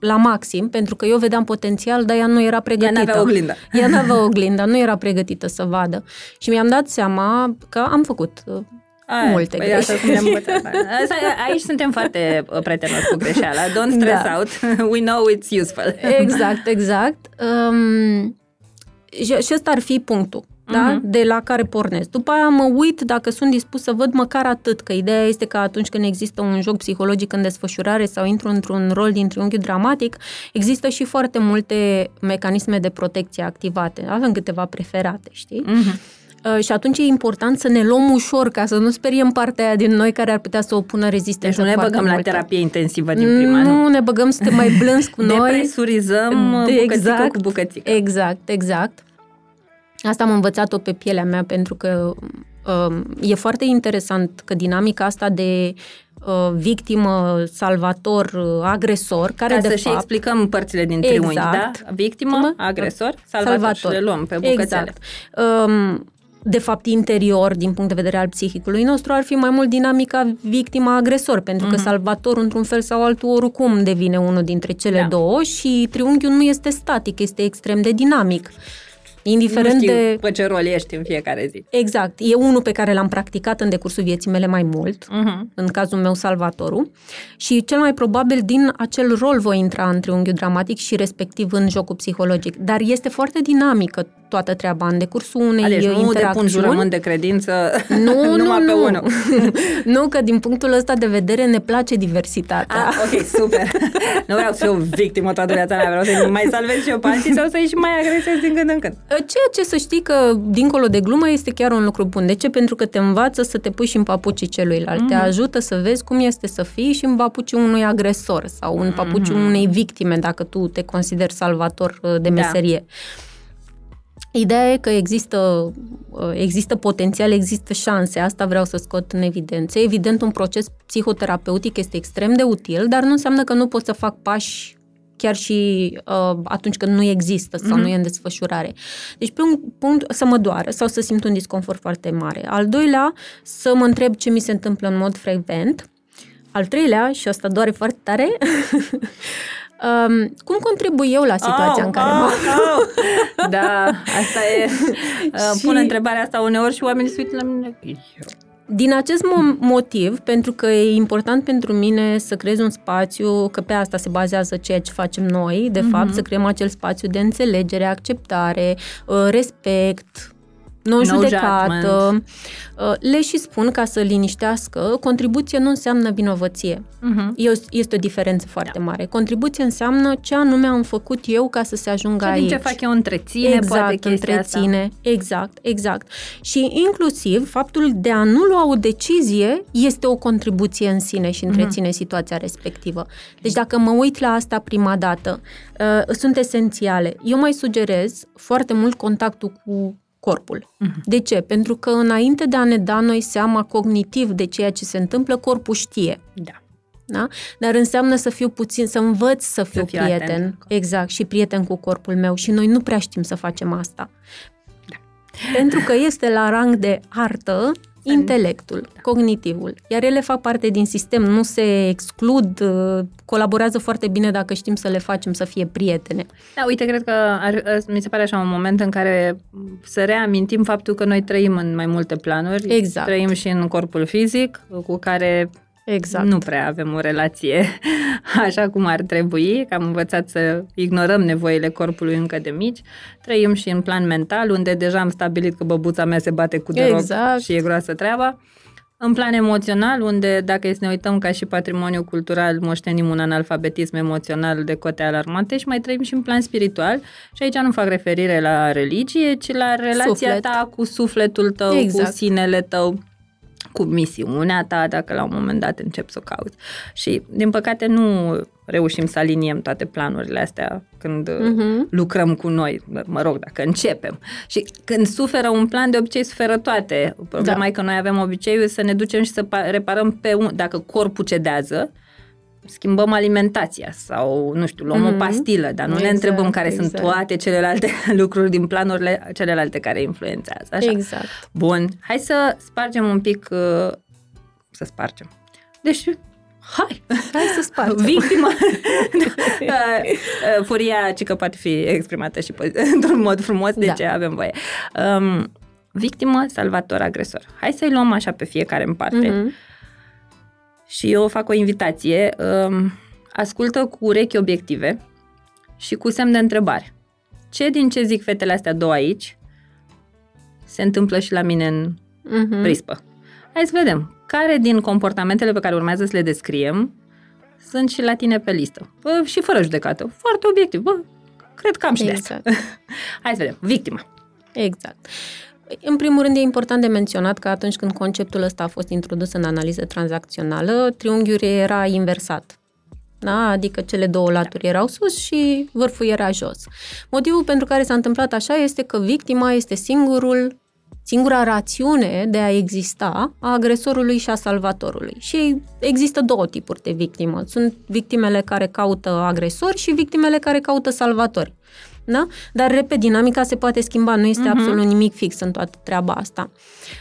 la maxim, pentru că eu vedeam potențial, dar ea nu era pregătită. Ea n-avea oglinda. Ea n-avea oglinda, nu era pregătită să vadă. Și mi-am dat seama că am făcut uh, Aia, multe păi greșeli. Aici suntem foarte uh, prietenoși cu greșeala. Don't stress da. out. We know it's useful. Exact, exact. Um, și, și ăsta ar fi punctul da? uh-huh. de la care pornesc. După aia mă uit dacă sunt dispus să văd măcar atât, că ideea este că atunci când există un joc psihologic în desfășurare sau intru într-un rol din triunghiul dramatic, există și foarte multe mecanisme de protecție activate. Avem câteva preferate, știi? Uh-huh. Uh, și atunci e important să ne luăm ușor ca să nu speriem partea aia din noi care ar putea să opună rezistență. Deci nu ne băgăm multă. la terapie intensivă din prima, nu? Nu, ne băgăm, suntem mai blânzi cu noi. Depresurizăm de, bucățică exact, cu bucățică. Exact, exact. Asta am învățat-o pe pielea mea pentru că uh, e foarte interesant că dinamica asta de uh, victimă, salvator, uh, agresor, care Ca de să fapt... și explicăm părțile din triunghi, exact. da? Victimă, agresor, salvator, salvator. și le luăm pe bucățele. Exact. Um, de fapt, interior, din punct de vedere al psihicului nostru, ar fi mai mult dinamica victima-agresor, pentru că mm-hmm. salvatorul, într-un fel sau altul, oricum devine unul dintre cele da. două și triunghiul nu este static, este extrem de dinamic. Indiferent nu știu de... pe ce rol ești în fiecare zi. Exact. E unul pe care l-am practicat în decursul vieții mele mai mult, uh-huh. în cazul meu salvatorul, și cel mai probabil din acel rol voi intra în triunghiul dramatic și respectiv în jocul psihologic. Dar este foarte dinamică toată treaba în decursul unei deci nu interacțiuni. nu jurământ de credință nu, numai nu, pe nu. unul. nu, că din punctul ăsta de vedere ne place diversitatea. Ah, ok, super. nu vreau să fiu victimă toată viața mea, vreau să mai salvez și eu pe alții sau să-i și mai agresez din când în când. Ceea ce să știi că, dincolo de glumă, este chiar un lucru bun. De ce? Pentru că te învață să te pui și în papucii celuilalt. Mm-hmm. Te mhm. ajută să vezi cum este să fii și în papucii unui agresor sau în papucii mm-hmm. unei victime, dacă tu te consideri salvator uh, de da. meserie. Da. Ideea e că există, uh, există potențial, există șanse, asta vreau să scot în evidență. Evident, un proces psihoterapeutic este extrem de util, dar nu înseamnă că nu pot să fac pași chiar și uh, atunci când nu există sau mm-hmm. nu e în desfășurare. Deci, pe un punct, să mă doară sau să simt un disconfort foarte mare. Al doilea, să mă întreb ce mi se întâmplă în mod frecvent. Al treilea, și asta doare foarte tare, Um, cum contribui eu la situația oh, în care oh, mă oh. Da, asta e. Uh, și... Pun întrebarea asta uneori și oamenii se uită la mine. Din acest motiv, pentru că e important pentru mine să creez un spațiu, că pe asta se bazează ceea ce facem noi, de mm-hmm. fapt, să creăm acel spațiu de înțelegere, acceptare, uh, respect, non-judecată. Uh, le și spun ca să liniștească, contribuție nu înseamnă vinovăție. Uh-huh. Este o diferență foarte da. mare. Contribuție înseamnă ce anume am făcut eu ca să se ajungă ce aici. Din ce fac eu întreține, exact, poate întreține. Asta. Exact, exact. Și inclusiv faptul de a nu lua o decizie este o contribuție în sine și întreține uh-huh. situația respectivă. Deci dacă mă uit la asta prima dată, uh, sunt esențiale. Eu mai sugerez foarte mult contactul cu corpul. Uh-huh. De ce? Pentru că înainte de a ne da noi seama cognitiv de ceea ce se întâmplă, corpul știe. Da. Da? Dar înseamnă să fiu puțin, să învăț să fiu să prieten. Atent. Exact, și prieten cu corpul meu. Și noi nu prea știm să facem asta. Da. Pentru că este la rang de artă intelectul, da. cognitivul. Iar ele fac parte din sistem, nu se exclud, uh, colaborează foarte bine dacă știm să le facem să fie prietene. Da, uite, cred că ar, mi se pare așa un moment în care să reamintim faptul că noi trăim în mai multe planuri. Exact. Trăim și în corpul fizic, cu care Exact. Nu prea avem o relație așa cum ar trebui, că am învățat să ignorăm nevoile corpului încă de mici. Trăim și în plan mental, unde deja am stabilit că băbuța mea se bate cu deroc exact. și e groasă treaba. În plan emoțional, unde dacă să ne uităm ca și patrimoniu cultural, moștenim un analfabetism emoțional de cote alarmante și mai trăim și în plan spiritual. Și aici nu fac referire la religie, ci la relația Suflet. ta cu sufletul tău, exact. cu sinele tău cu misiunea ta, dacă la un moment dat începi să o cauți. Și, din păcate, nu reușim să aliniem toate planurile astea când uh-huh. lucrăm cu noi, mă rog, dacă începem. Și când suferă un plan, de obicei suferă toate. Problema da. e că noi avem obiceiul să ne ducem și să reparăm pe un... Dacă corpul cedează, schimbăm alimentația sau, nu știu, luăm mm-hmm. o mhm. pastilă, dar nu exact, ne întrebăm care exact. sunt toate celelalte lucruri din planurile celelalte care influențează. Așa. Exact. Bun, hai să spargem un pic, uh, să spargem. Deci, hai! Hai să spargem. Victima. Uh, uh, furia, ci că poate fi exprimată și într-un mod frumos, de da. ce avem voie. Um, victimă, salvator, agresor. Hai să-i luăm așa pe fiecare în parte. Mm-hmm și eu fac o invitație. Um, ascultă cu urechi obiective și cu semn de întrebare. Ce din ce zic fetele astea două aici se întâmplă și la mine în uh-huh. prispă? Hai să vedem. Care din comportamentele pe care urmează să le descriem sunt și la tine pe listă? Bă, și fără judecată. Foarte obiectiv. Bă, cred că am și exact. de asta. Hai să vedem. Victima. Exact. În primul rând, e important de menționat că atunci când conceptul ăsta a fost introdus în analiză tranzacțională, triunghiul era inversat. Da? Adică cele două laturi erau sus și vârful era jos. Motivul pentru care s-a întâmplat așa este că victima este singurul singura rațiune de a exista a agresorului și a salvatorului. Și există două tipuri de victimă. Sunt victimele care caută agresori și victimele care caută salvatori. Da? Dar, repet, dinamica se poate schimba, nu este uh-huh. absolut nimic fix în toată treaba asta.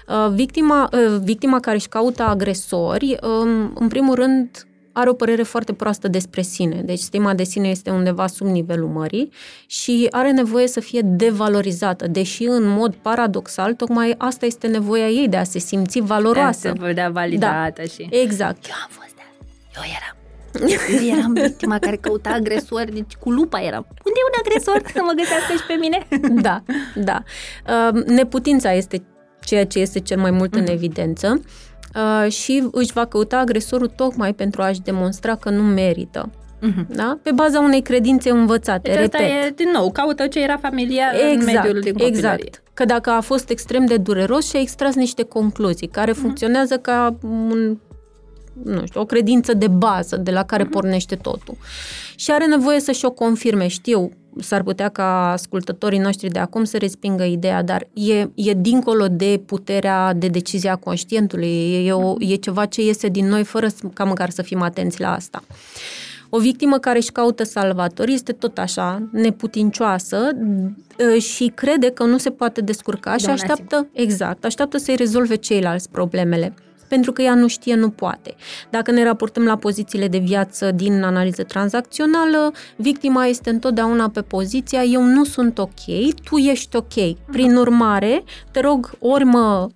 Uh, victima, uh, victima care își caută agresori, um, în primul rând, are o părere foarte proastă despre sine, deci stima de sine este undeva sub nivelul mării și are nevoie să fie devalorizată, deși în mod paradoxal, tocmai asta este nevoia ei de a se simți valoroasă. De a se vedea validată da. și... Exact. Eu am fost eu eram eu eram victima care căuta agresori, deci cu lupa eram. Unde e un agresor să mă găsească și pe mine? Da, da. Uh, neputința este ceea ce este cel mai mult mm-hmm. în mhm. evidență uh, și își va căuta agresorul tocmai pentru a-și demonstra că nu merită. Mm-hmm. Da? Pe baza unei credințe învățate, deci repet. Asta e, din nou, caută ce era familiar exact, în mediul din copilărie. Exact. Că dacă a fost extrem de dureros și a extras niște concluzii care mm-hmm. funcționează ca un nu știu, o credință de bază de la care uh-huh. pornește totul. Și are nevoie să și o confirme. Știu, s-ar putea ca ascultătorii noștri de acum să respingă ideea, dar e, e dincolo de puterea de decizia conștientului. E, o, e ceva ce iese din noi fără ca măcar să fim atenți la asta. O victimă care își caută salvator este tot așa, neputincioasă ă, și crede că nu se poate descurca și așteaptă, exact, așteaptă să-i rezolve ceilalți problemele pentru că ea nu știe, nu poate. Dacă ne raportăm la pozițiile de viață din analiză tranzacțională, victima este întotdeauna pe poziția eu nu sunt ok, tu ești ok. Prin urmare, te rog, ori mă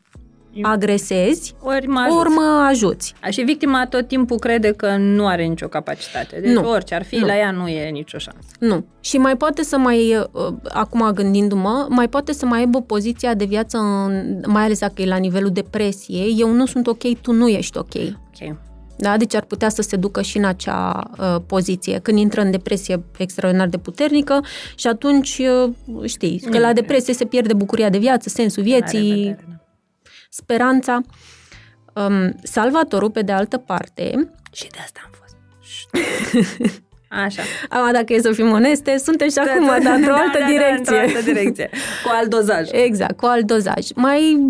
agresezi, ori mă, ajuți. ori mă ajuți. Și victima tot timpul crede că nu are nicio capacitate. Deci Nu. orice ar fi, Nu. la ea nu e nicio șansă. Nu. Și mai poate să mai, uh, acum gândindu-mă, mai poate să mai aibă poziția de viață, în, mai ales dacă e la nivelul depresiei, eu nu sunt ok, tu nu ești ok. Ok. Da? Deci ar putea să se ducă și în acea uh, poziție, când intră în depresie extraordinar de puternică și atunci, uh, știi, că la depresie se pierde bucuria de viață, sensul La vieții, revedere, da. Speranța. Um, Salvatorul, pe de altă parte, Și de asta am fost. Așa. Acum, dacă e să fim oneste, suntem și acum, dar într-o altă da, direcție. Da, într-o altă direcție. Cu alt dozaj. Exact, cu alt dozaj. Mai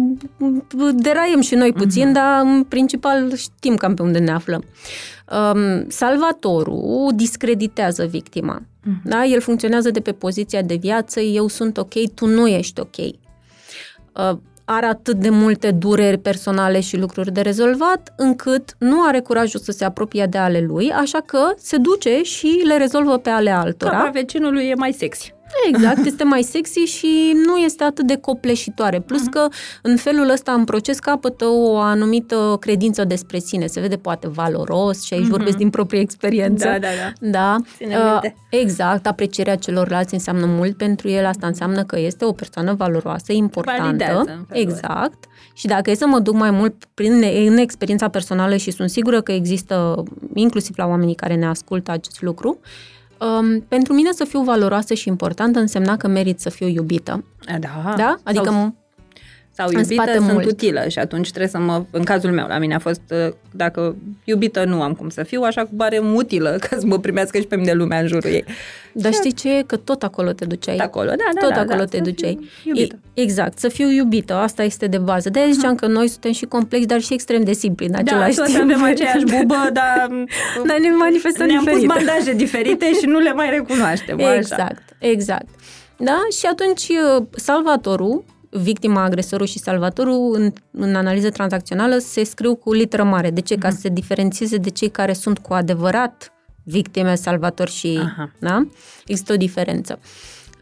deraiem și noi puțin, Mhm. dar în principal știm cam pe unde ne aflăm. Um, salvatorul discreditează victima. Mhm. Da? El funcționează de pe poziția de viață, eu sunt ok, tu nu ești ok. Uh, are atât de multe dureri personale și lucruri de rezolvat, încât nu are curajul să se apropie de ale lui, așa că se duce și le rezolvă pe ale altora. Capa vecinului e mai sexy. Exact, este mai sexy și nu este atât de copleșitoare. Plus Mhm. că în felul ăsta în proces capătă o anumită credință despre sine. Se vede poate valoros și aici vorbesc din proprie experiență. Mhm. Da, da, da. Da. Ține Uh, minte. exact, aprecierea celorlalți înseamnă mult pentru el. Asta înseamnă că este o persoană valoroasă, importantă. Validează în felul Exact. Și dacă e să mă duc mai mult prin, în experiența personală și sunt sigură că există, inclusiv la oamenii care ne ascultă acest lucru, um, pentru mine să fiu valoroasă și importantă însemna că merit să fiu iubită. Da. Da? Adică Sau, sau în iubită spate sunt mult. utilă și atunci trebuie să mă... În cazul meu, la mine a fost, uh, dacă iubită nu am cum să fiu, așa cu barem utilă ca să mă primească și pe mine lumea în jurul ei. Dar știi ce e? Că tot acolo te duceai. Tot acolo, da, da, Tot da, acolo da, te să duceai. fiu iubită. E- Exact, să fiu iubită, asta este de bază. De-aia ziceam că noi suntem și complexi, dar și extrem de simpli în Da, același toți timp. avem aceeași bubă, dar Dar ne manifestăm ne-am pus diferit. bandaje diferite și nu le mai recunoaștem. Așa. Exact, exact. Da? Și atunci uh, salvatorul, victima, agresorul și salvatorul în, în analiză tranzacțională se scriu cu literă mare. De ce? Ca să se diferențieze de cei care sunt cu adevărat victime, salvator și... Aha. Da? Există o diferență.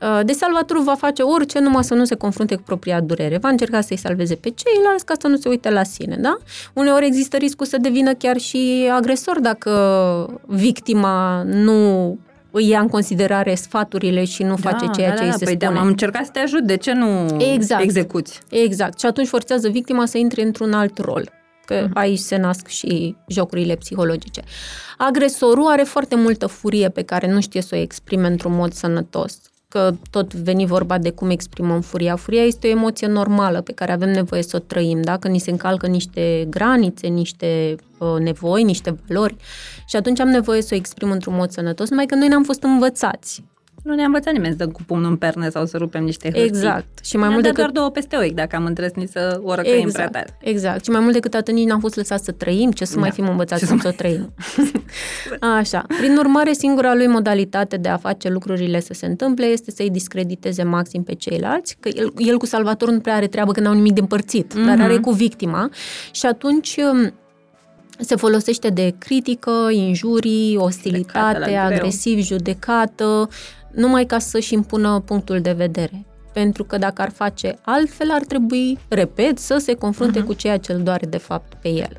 Uh, De salvatorul va face orice numai să nu se confrunte cu propria durere. Va încerca să-i salveze pe ceilalți ca să nu se uite la sine, da? Uneori există riscul să devină chiar și agresor dacă victima nu îi ia în considerare sfaturile și nu face ceea da, ce da, îi se păi spune. Da, am încercat să te ajut, de ce nu Exact. execuți? Exact. Și atunci forțează victima să intre într-un alt rol. Că aici se nasc și jocurile psihologice. Agresorul are foarte multă furie pe care nu știe să o exprime într-un mod sănătos. Că tot veni vorba de cum exprimăm furia. Furia este o emoție normală pe care avem nevoie să o trăim, da? Că ni se încalcă niște granițe, niște uh, nevoi, niște valori și atunci am nevoie să o exprim într-un mod sănătos, numai că noi n-am fost învățați. Nu ne-a învățat nimeni să dăm cu pumnul în perne sau să rupem niște hârtii. Exact. Și mai Ne-a mult dat decât doar două peste ochi, dacă am îndrăznit să o răcăim prea tare. Exact. Și mai mult decât atât, nici n-am fost lăsați să trăim, ce să mai Da. fim învățați Ce să cum să o trăim. Așa. Prin urmare, singura lui modalitate de a face lucrurile să se întâmple este să-i discrediteze maxim pe ceilalți, că el, el cu salvatorul nu prea are treabă că n-au nimic de împărțit, mm-hmm. dar Mhm. are cu victima și atunci um, se folosește de critică, injurii, ostilitate, Judecată la greu. agresiv, judecată, numai ca să-și impună punctul de vedere. Pentru că dacă ar face altfel, ar trebui, repet, să se confrunte Mhm. uh-huh. cu ceea ce îl doare de fapt pe el.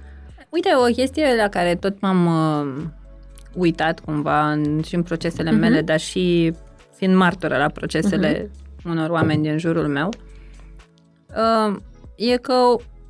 Uite, o chestie la care tot m-am uh, uitat cumva în, și în procesele Mhm. mele, dar și fiind martoră la procesele unor oameni din jurul meu, uh, e că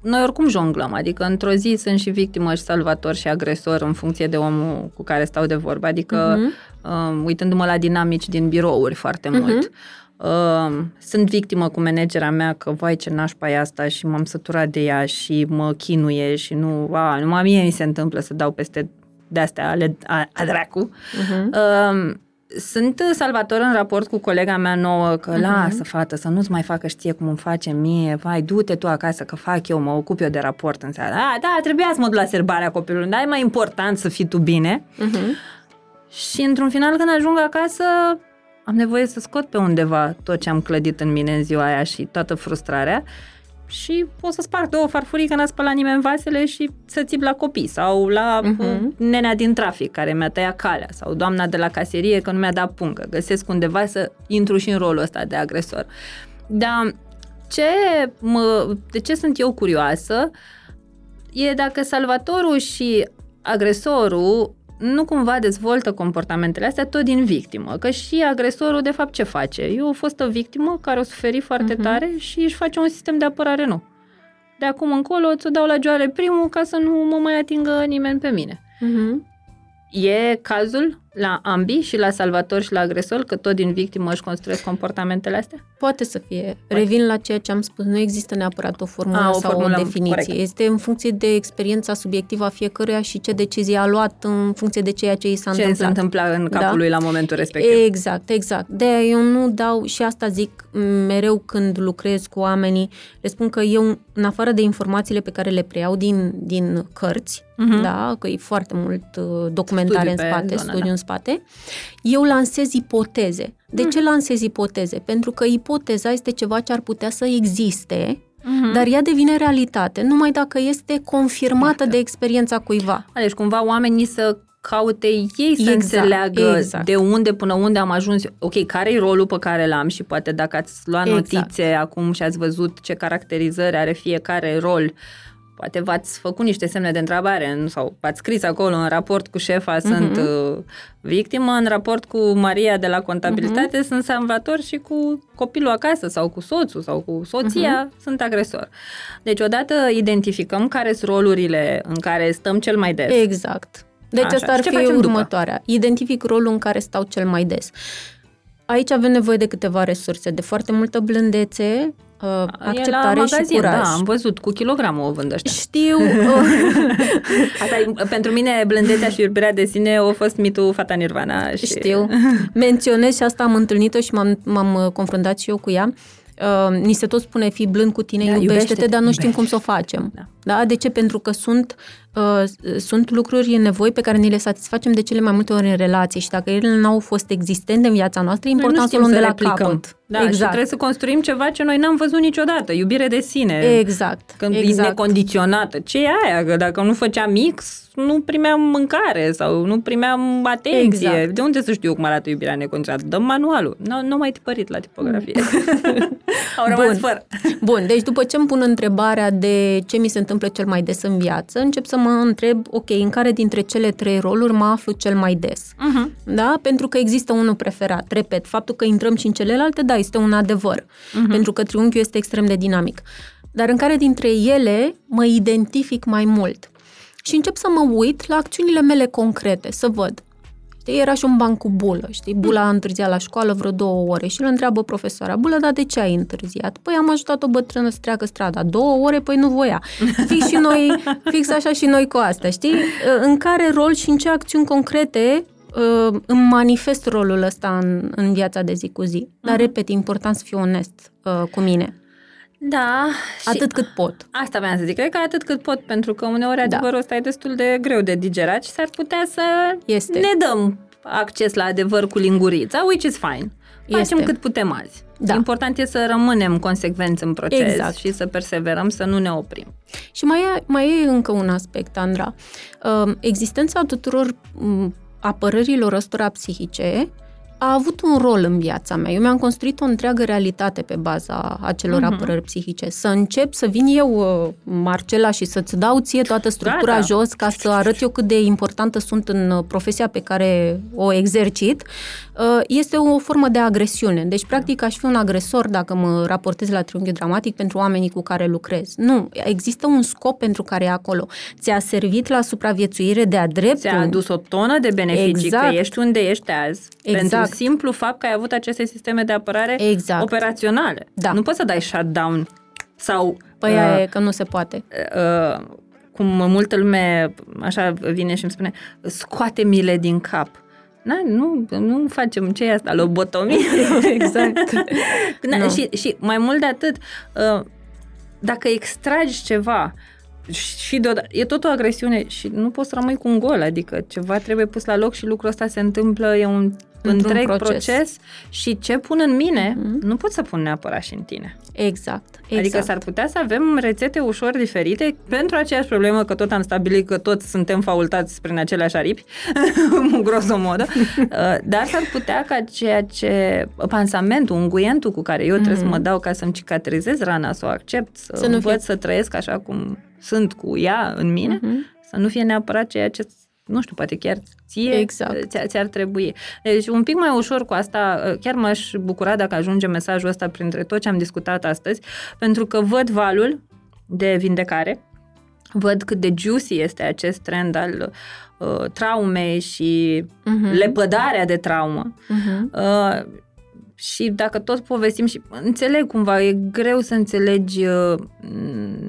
noi oricum jonglăm, adică într-o zi sunt și victimă și salvator și agresor în funcție de omul cu care stau de vorbă, adică Mhm. Uh, uitându-mă la dinamici din birouri foarte mult. Uh, sunt victimă cu managera mea că, vai, ce nașpa e asta și m-am săturat de ea și mă chinuie și nu, a, numai mie mi se întâmplă să dau peste de-astea ale a, a dracu. Uh-huh. Uh, sunt salvator în raport cu colega mea nouă că Mhm. lasă, fată, să nu-ți mai facă știe cum îmi face mie, vai, du-te tu acasă că fac eu, mă ocup eu de raport în seara. A, da, trebuia să mă duc la serbarea copilului, dar e mai important să fii tu bine. Uh-huh. Și într-un final, când ajung acasă, am nevoie să scot pe undeva tot ce am clădit în mine în ziua aia și toată frustrarea și o să sparg două farfurii că n-a spălat nimeni vasele și să țip la copii sau la Mhm. uh-huh. nenea din trafic care mi-a tăiat calea sau doamna de la caserie că nu mi-a dat pungă. Găsesc undeva să intru și în rolul ăsta de agresor. Dar ce, mă, de ce sunt eu curioasă e dacă salvatorul și agresorul nu cumva dezvoltă comportamentele astea tot din victimă. Că și agresorul, de fapt, ce face? Eu o fostă victimă care o suferi foarte uh-huh. tare și își face un sistem de apărare nou. De acum încolo ți-o dau la joare primul ca să nu mă mai atingă nimeni pe mine. Uh-huh. E cazul la ambii și la salvator și la agresor, că tot din victimă își construiesc comportamentele astea? Poate să fie. Poate. Revin la ceea ce am spus. Nu există neapărat o formulă a, o sau formulă, o definiție. Corect. Este în funcție de experiența subiectivă a fiecăruia și ce decizie a luat în funcție de ceea ce i s-a ce întâmplat. Ce se întâmpla în capul da? lui la momentul respectiv. Exact, exact. de eu nu dau, și asta zic mereu când lucrez cu oamenii, le spun că eu, în afară de informațiile pe care le preiau din, din cărți, uh-huh. da, că e foarte mult uh, documentare studiu în spate, studiu da. în spate, eu lansez ipoteze. De mm. ce lansez ipoteze? Pentru că ipoteza este ceva ce ar putea să existe, mm-hmm. dar ea devine realitate numai dacă este confirmată exact. de experiența cuiva. Deci cumva oamenii să caute ei să exact, înțeleagă exact. de unde până unde am ajuns. Ok, care e rolul pe care l-am și poate dacă ați luat exact. notițe acum și ați văzut ce caracterizări are fiecare rol, Poate v-ați făcut niște semne de întrebare sau v-ați scris acolo în raport cu șefa uh-huh. sunt uh, victimă, în raport cu Maria de la contabilitate uh-huh. sunt salvator și cu copilul acasă sau cu soțul sau cu soția uh-huh. sunt agresor. Deci odată identificăm care sunt rolurile în care stăm cel mai des. Exact. Deci Așa. asta ar fi următoarea. După? Identific rolul în care stau cel mai des. Aici avem nevoie de câteva resurse, de foarte multă blândețe, uh, acceptare magazin, și curaj. Da, am văzut, cu kilogramul o vând ăștia. Știu. Asta e, pentru mine, blândețea și iubirea de sine au fost mitul Fata Nirvana. Și... Știu. Menționez și asta am întâlnit-o și m-am, m-am uh, confruntat și eu cu ea. Uh, ni se tot spune fi blând cu tine, da, iubește-te, iubește-te, dar nu știm iubește. cum să o facem. Da. da? De ce? Pentru că sunt uh, sunt lucruri, nevoi pe care ni le satisfacem de cele mai multe ori în relații și dacă ele nu au fost existente în viața noastră, e important să luăm de la replicăm. capăt. Da, exact. și trebuie să construim ceva ce noi n-am văzut niciodată, iubire de sine. Exact. Când exact. e necondiționată. Ce e aia? Că dacă nu făceam mix, nu primeam mâncare sau nu primeam atenție. Exact. De unde să știu cum arată iubirea necondiționată? Dăm manualul. Nu, nu mai tipărit la tipografie. Au rămas Bun. fără. Bun, deci după ce îmi pun întrebarea de ce mi se întâmplă cel mai des în viață, încep să mă întreb, ok, în care dintre cele trei roluri mă aflu cel mai des? Uh-huh. Da? Pentru că există unul preferat. Repet, faptul că intrăm și în celelalte, da, este un adevăr. Uh-huh. Pentru că triunghiul este extrem de dinamic. Dar în care dintre ele mă identific mai mult? Și încep să mă uit la acțiunile mele concrete, să văd Știi, era și un banc cu bulă, știi? Bula a întârziat la școală vreo două ore și îl întreabă profesoara, bulă, dar de ce ai întârziat? Păi am ajutat o bătrână să treacă strada. Două ore? Păi nu voia. Fix și noi, fix așa și noi cu asta, știi? În care rol și în ce acțiuni concrete uh, îmi manifest rolul ăsta în, în viața de zi cu zi. Dar, uh-huh. repet, e important să fiu onest uh, cu mine. Da. Atât cât pot. Asta vreau să zic. Cred că atât cât pot, pentru că uneori da. adevărul ăsta e destul de greu de digerat și s-ar putea să este. ne dăm acces la adevăr cu lingurița, which is fine. Facem este. cât putem azi. Da. Important e să rămânem consecvenți în proces exact. și să perseverăm, să nu ne oprim. Și mai e, mai e încă un aspect, Andra. Um, existența tuturor um, apărărilor ăstora psihice a avut un rol în viața mea. Eu mi-am construit o întreagă realitate pe baza acelor uh-huh. apărări psihice. Să încep să vin eu, uh, Marcela, și să-ți dau ție toată structura Gata. jos ca să arăt eu cât de importantă sunt în uh, profesia pe care o exercit, uh, este o formă de agresiune. Deci, practic, aș fi un agresor dacă mă raportez la triunghi dramatic pentru oamenii cu care lucrez. Nu, există un scop pentru care e acolo. Ți-a servit la supraviețuire de-a dreptul. Ți-a adus o tonă de beneficii, exact. că ești unde ești azi. Exact. Pentru simplu fapt că ai avut aceste sisteme de apărare exact. operaționale. Da. Nu poți să dai shutdown sau... Păi uh, e că nu se poate. Uh, cum multă lume așa vine și îmi spune, scoate-mi-le din cap. Na, nu, nu facem ce e asta, lobotomie. exact. Na, no. și, și mai mult de atât, uh, dacă extragi ceva și deodată, e tot o agresiune și nu poți să rămâi cu un gol, adică ceva trebuie pus la loc și lucrul ăsta se întâmplă, e un Într-un întreg proces. proces și ce pun în mine, mm-hmm. nu pot să pun neapărat și în tine. Exact, exact. Adică s-ar putea să avem rețete ușor diferite pentru aceeași problemă, că tot am stabilit că toți suntem faultați prin aceleași aripi, grosomodă, uh, dar s-ar putea ca ceea ce, pansamentul, unguientul cu care eu mm-hmm. trebuie să mă mhm. dau ca să-mi cicatrizez rana, să o accept, să, să învăț fie... să trăiesc așa cum sunt cu ea în mine, mm-hmm. să nu fie neapărat ceea ce nu știu, poate chiar ție exact. ți- ți-ar trebui. Deci un pic mai ușor cu asta, chiar m-aș bucura dacă ajunge mesajul ăsta printre tot ce am discutat astăzi, pentru că văd valul de vindecare, văd cât de juicy este acest trend al uh, traumei și uh-huh. lepădarea de traumă. Uh-huh. Uh, și dacă tot povestim și înțeleg cumva, e greu să înțelegi uh,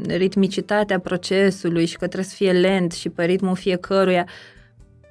ritmicitatea procesului și că trebuie să fie lent și pe ritmul fiecăruia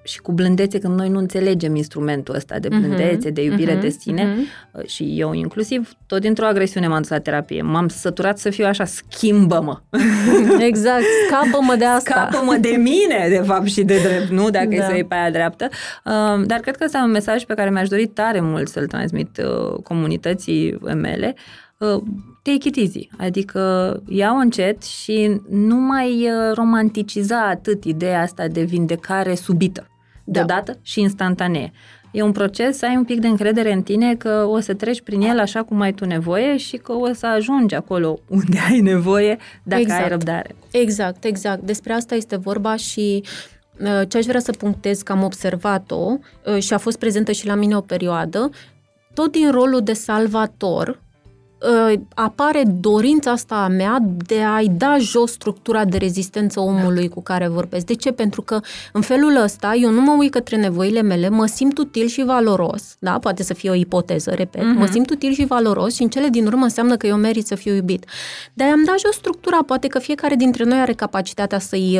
și cu blândețe când noi nu înțelegem instrumentul ăsta de mhm, blândețe, de iubire uh-huh, de sine uh-huh. și eu inclusiv tot dintr-o agresiune m-am dus la terapie. M-am săturat să fiu așa, schimbă-mă. Exact, scapă-mă de asta. Scapă-mă de mine, de fapt, și de drept, nu? Dacă da. e să iei pe aia dreaptă. Uh, dar cred că ăsta e un mesaj pe care mi-aș dori tare mult să-l transmit uh, comunității mele. Uh, take it easy, adică ia-o încet și nu mai romanticiza atât ideea asta de vindecare subită da. deodată și instantanee. E un proces să ai un pic de încredere în tine că o să treci prin el așa cum ai tu nevoie și că o să ajungi acolo unde ai nevoie dacă exact. ai răbdare. Exact, exact. Despre asta este vorba și uh, ce aș vrea să punctez că am observat-o uh, și a fost prezentă și la mine o perioadă, tot din rolul de salvator, Uh, apare dorința asta a mea de a-i da jos structura de rezistență omului cu care vorbesc. De ce? Pentru că în felul ăsta eu nu mă uit către nevoile mele, mă simt util și valoros, da? Poate să fie o ipoteză, repet. Uh-huh. Mă simt util și valoros și în cele din urmă înseamnă că eu merit să fiu iubit. Dar am dat jos structura, poate că fiecare dintre noi are capacitatea să-i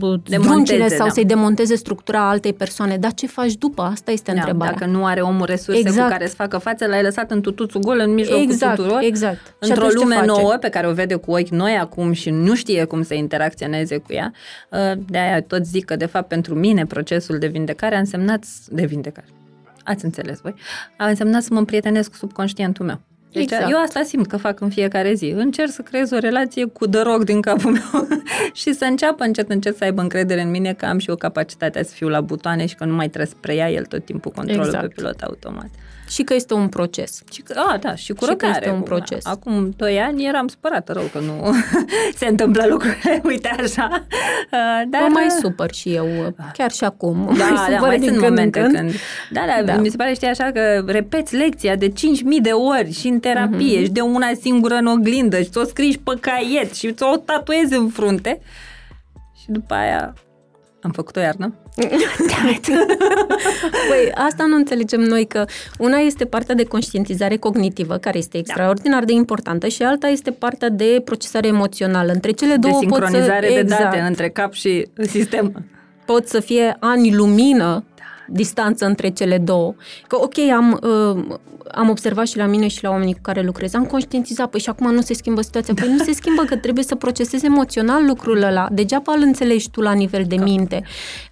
uh, zdruncine sau da. să-i demonteze structura altei persoane. Dar ce faci după? Asta este da, întrebarea. Dacă nu are omul resurse exact. cu care să facă față, l-ai lăsat în tutuțul gol în mijlocul exact exact, tuturor. Exact. Într-o lume nouă pe care o vede cu ochi noi acum și nu știe cum să interacționeze cu ea. Uh, de aia tot zic că, de fapt, pentru mine procesul de vindecare a însemnat de vindecare. Ați înțeles voi? A însemnat să mă împrietenesc cu subconștientul meu. Deci exact. eu asta simt că fac în fiecare zi. Încerc să creez o relație cu dăroc din capul meu și să înceapă încet, încet să aibă încredere în mine că am și o capacitate să fiu la butoane și că nu mai trebuie să preia el tot timpul controlul exact. pe pilot automat și că este un proces. Și că, a, da, și cu și că este un proces. Acum doi ani eram supărată rău că nu se întâmplă lucrurile, uite așa. Dar... Mă mai supăr și eu, chiar și acum. Da, mai da, mai sunt când momente când. când. Da, da, da, mi se pare, știi, așa că repeți lecția de 5.000 de ori și în terapie mm-hmm. și de una singură în oglindă și ți-o scriși pe caiet și ți-o tatuezi în frunte și după aia am făcut o iarnă. păi, asta nu înțelegem noi, că una este partea de conștientizare cognitivă, care este da. extraordinar da. de importantă, și alta este partea de procesare emoțională. Între cele două de sincronizare să... de exact. date între cap și sistem. Pot să fie ani lumină distanță între cele două. Că ok, am, uh, am observat și la mine și la oamenii cu care lucrez, am conștientizat, păi și acum nu se schimbă situația. Păi nu se schimbă, că trebuie să procesezi emoțional lucrul ăla. Degeaba îl înțelegi tu la nivel de minte.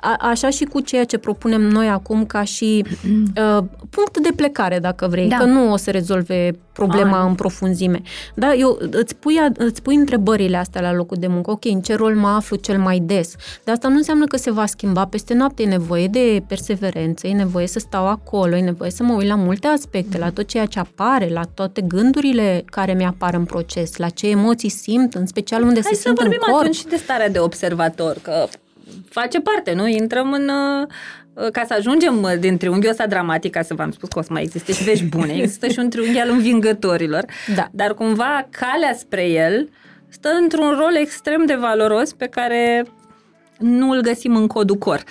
A, așa și cu ceea ce propunem noi acum ca și uh, punct de plecare, dacă vrei, da. că nu o să rezolve problema Ai. în profunzime. Da, eu îți pui, îți pui întrebările astea la locul de muncă. Ok, în ce rol mă aflu cel mai des? Dar asta nu înseamnă că se va schimba peste noapte. E nevoie de perseverență, e nevoie să stau acolo, e nevoie să mă uit la multe aspecte, la tot ceea ce apare, la toate gândurile care mi-apar în proces, la ce emoții simt, în special unde Hai se simt în corp. Hai să vorbim atunci și de starea de observator, că face parte, nu? Intrăm în, uh, ca să ajungem uh, din triunghiul ăsta dramatic, ca să v-am spus că o să mai existe și vești bune, există și un triunghi al învingătorilor, da. dar cumva calea spre el stă într-un rol extrem de valoros pe care nu îl găsim în codul cor.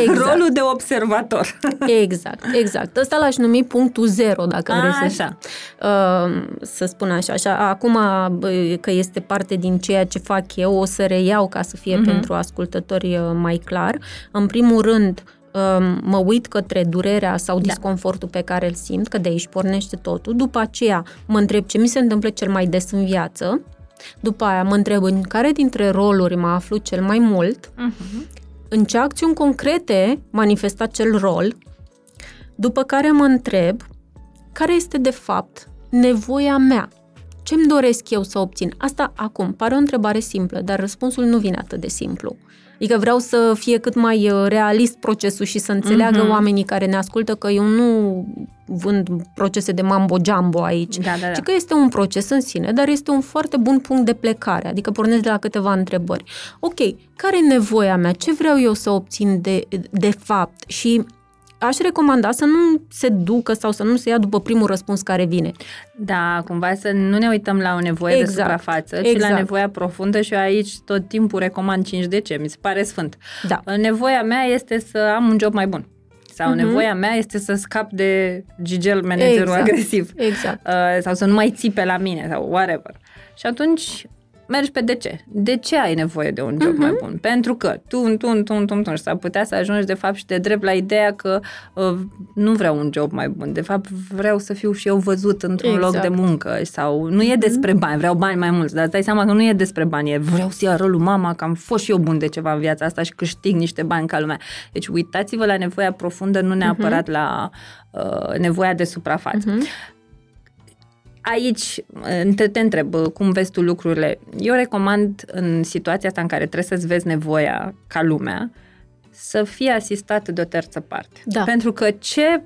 Exact. Rolul de observator. Exact, exact. Ăsta l-aș numi punctul zero, dacă vrei să, așa. Uh, să spun așa. așa. Acum că este parte din ceea ce fac eu, o să reiau ca să fie uh-huh. pentru ascultători uh, mai clar. În primul rând, um, mă uit către durerea sau da. disconfortul pe care îl simt, că de aici pornește totul. După aceea mă întreb ce mi se întâmplă cel mai des în viață După aia mă întreb în care dintre roluri mă aflu cel mai mult, Uh-huh. în ce acțiuni concrete manifesta acel rol, după care mă întreb care este de fapt nevoia mea. Ce-mi doresc eu să obțin? Asta acum pare o întrebare simplă, dar răspunsul nu vine atât de simplu. Adică vreau să fie cât mai uh, realist procesul și să înțeleagă Mhm. oamenii care ne ascultă că eu nu vând procese de mambo-jumbo aici, Da, da, da. ci că este un proces în sine, dar este un foarte bun punct de plecare, adică pornesc de la câteva întrebări. Ok, care e nevoia mea? Ce vreau eu să obțin de, de fapt? Și aș recomanda să nu se ducă sau să nu se ia după primul răspuns care vine. Da, cumva să nu ne uităm la o nevoie Exact, de suprafață, ci exact. la nevoia profundă și eu aici tot timpul recomand 5 de ce, mi se pare sfânt. Da. Nevoia mea este să am un job mai bun. Sau Mhm. nevoia mea este să scap de gigel managerul Exact. agresiv. Exact. Uh, sau să nu mai țipe la mine sau whatever. Și atunci mergi pe de ce. De ce ai nevoie de un job Mhm. mai bun? Pentru că tu, tu, tu, tu, tu, și s-ar putea să ajungi de fapt și de drept la ideea că uh, nu vreau un job mai bun. De fapt vreau să fiu și eu văzut într-un Exact. loc de muncă sau nu e despre bani, vreau bani mai mulți, dar îți dai seama că nu e despre bani, e vreau să ia rolul mama că am fost și eu bun de ceva în viața asta și câștig niște bani ca lumea. Deci uitați-vă la nevoia profundă, nu neapărat la uh, nevoia de suprafață. Mhm. Aici te, te întreb cum vezi tu lucrurile. Eu recomand în situația asta în care trebuie să-ți vezi nevoia ca lumea să fie asistat de o terță parte. Da. Pentru că ce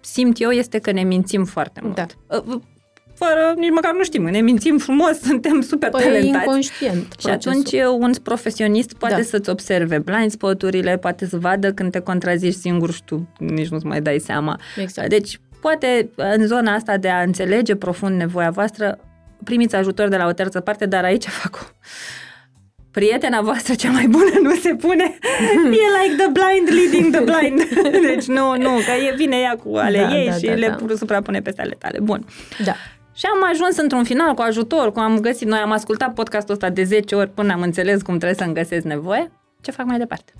simt eu este că ne mințim foarte mult. Da. Uh, Fără, nici măcar nu știm, ne mințim frumos, suntem super Păi e talentați. inconștient Și atunci un profesionist poate Da. să-ți observe blind spot-urile, poate să vadă când te contrazici singur și tu nici nu-ți mai dai seama. Exact. Deci, poate în zona asta de a înțelege profund nevoia voastră, primiți ajutor de la o terță parte, dar aici fac o... Prietena voastră cea mai bună nu se pune. E like the blind leading the blind. Deci nu, nu, că e, vine ea cu ale Da, ei da, și da, le da. suprapune peste ale tale. Bun. Da. Și am ajuns într-un final cu ajutor, cu am găsit, noi am ascultat podcastul ăsta de 10 ori până am înțeles cum trebuie să-mi găsesc nevoie. Ce fac mai departe?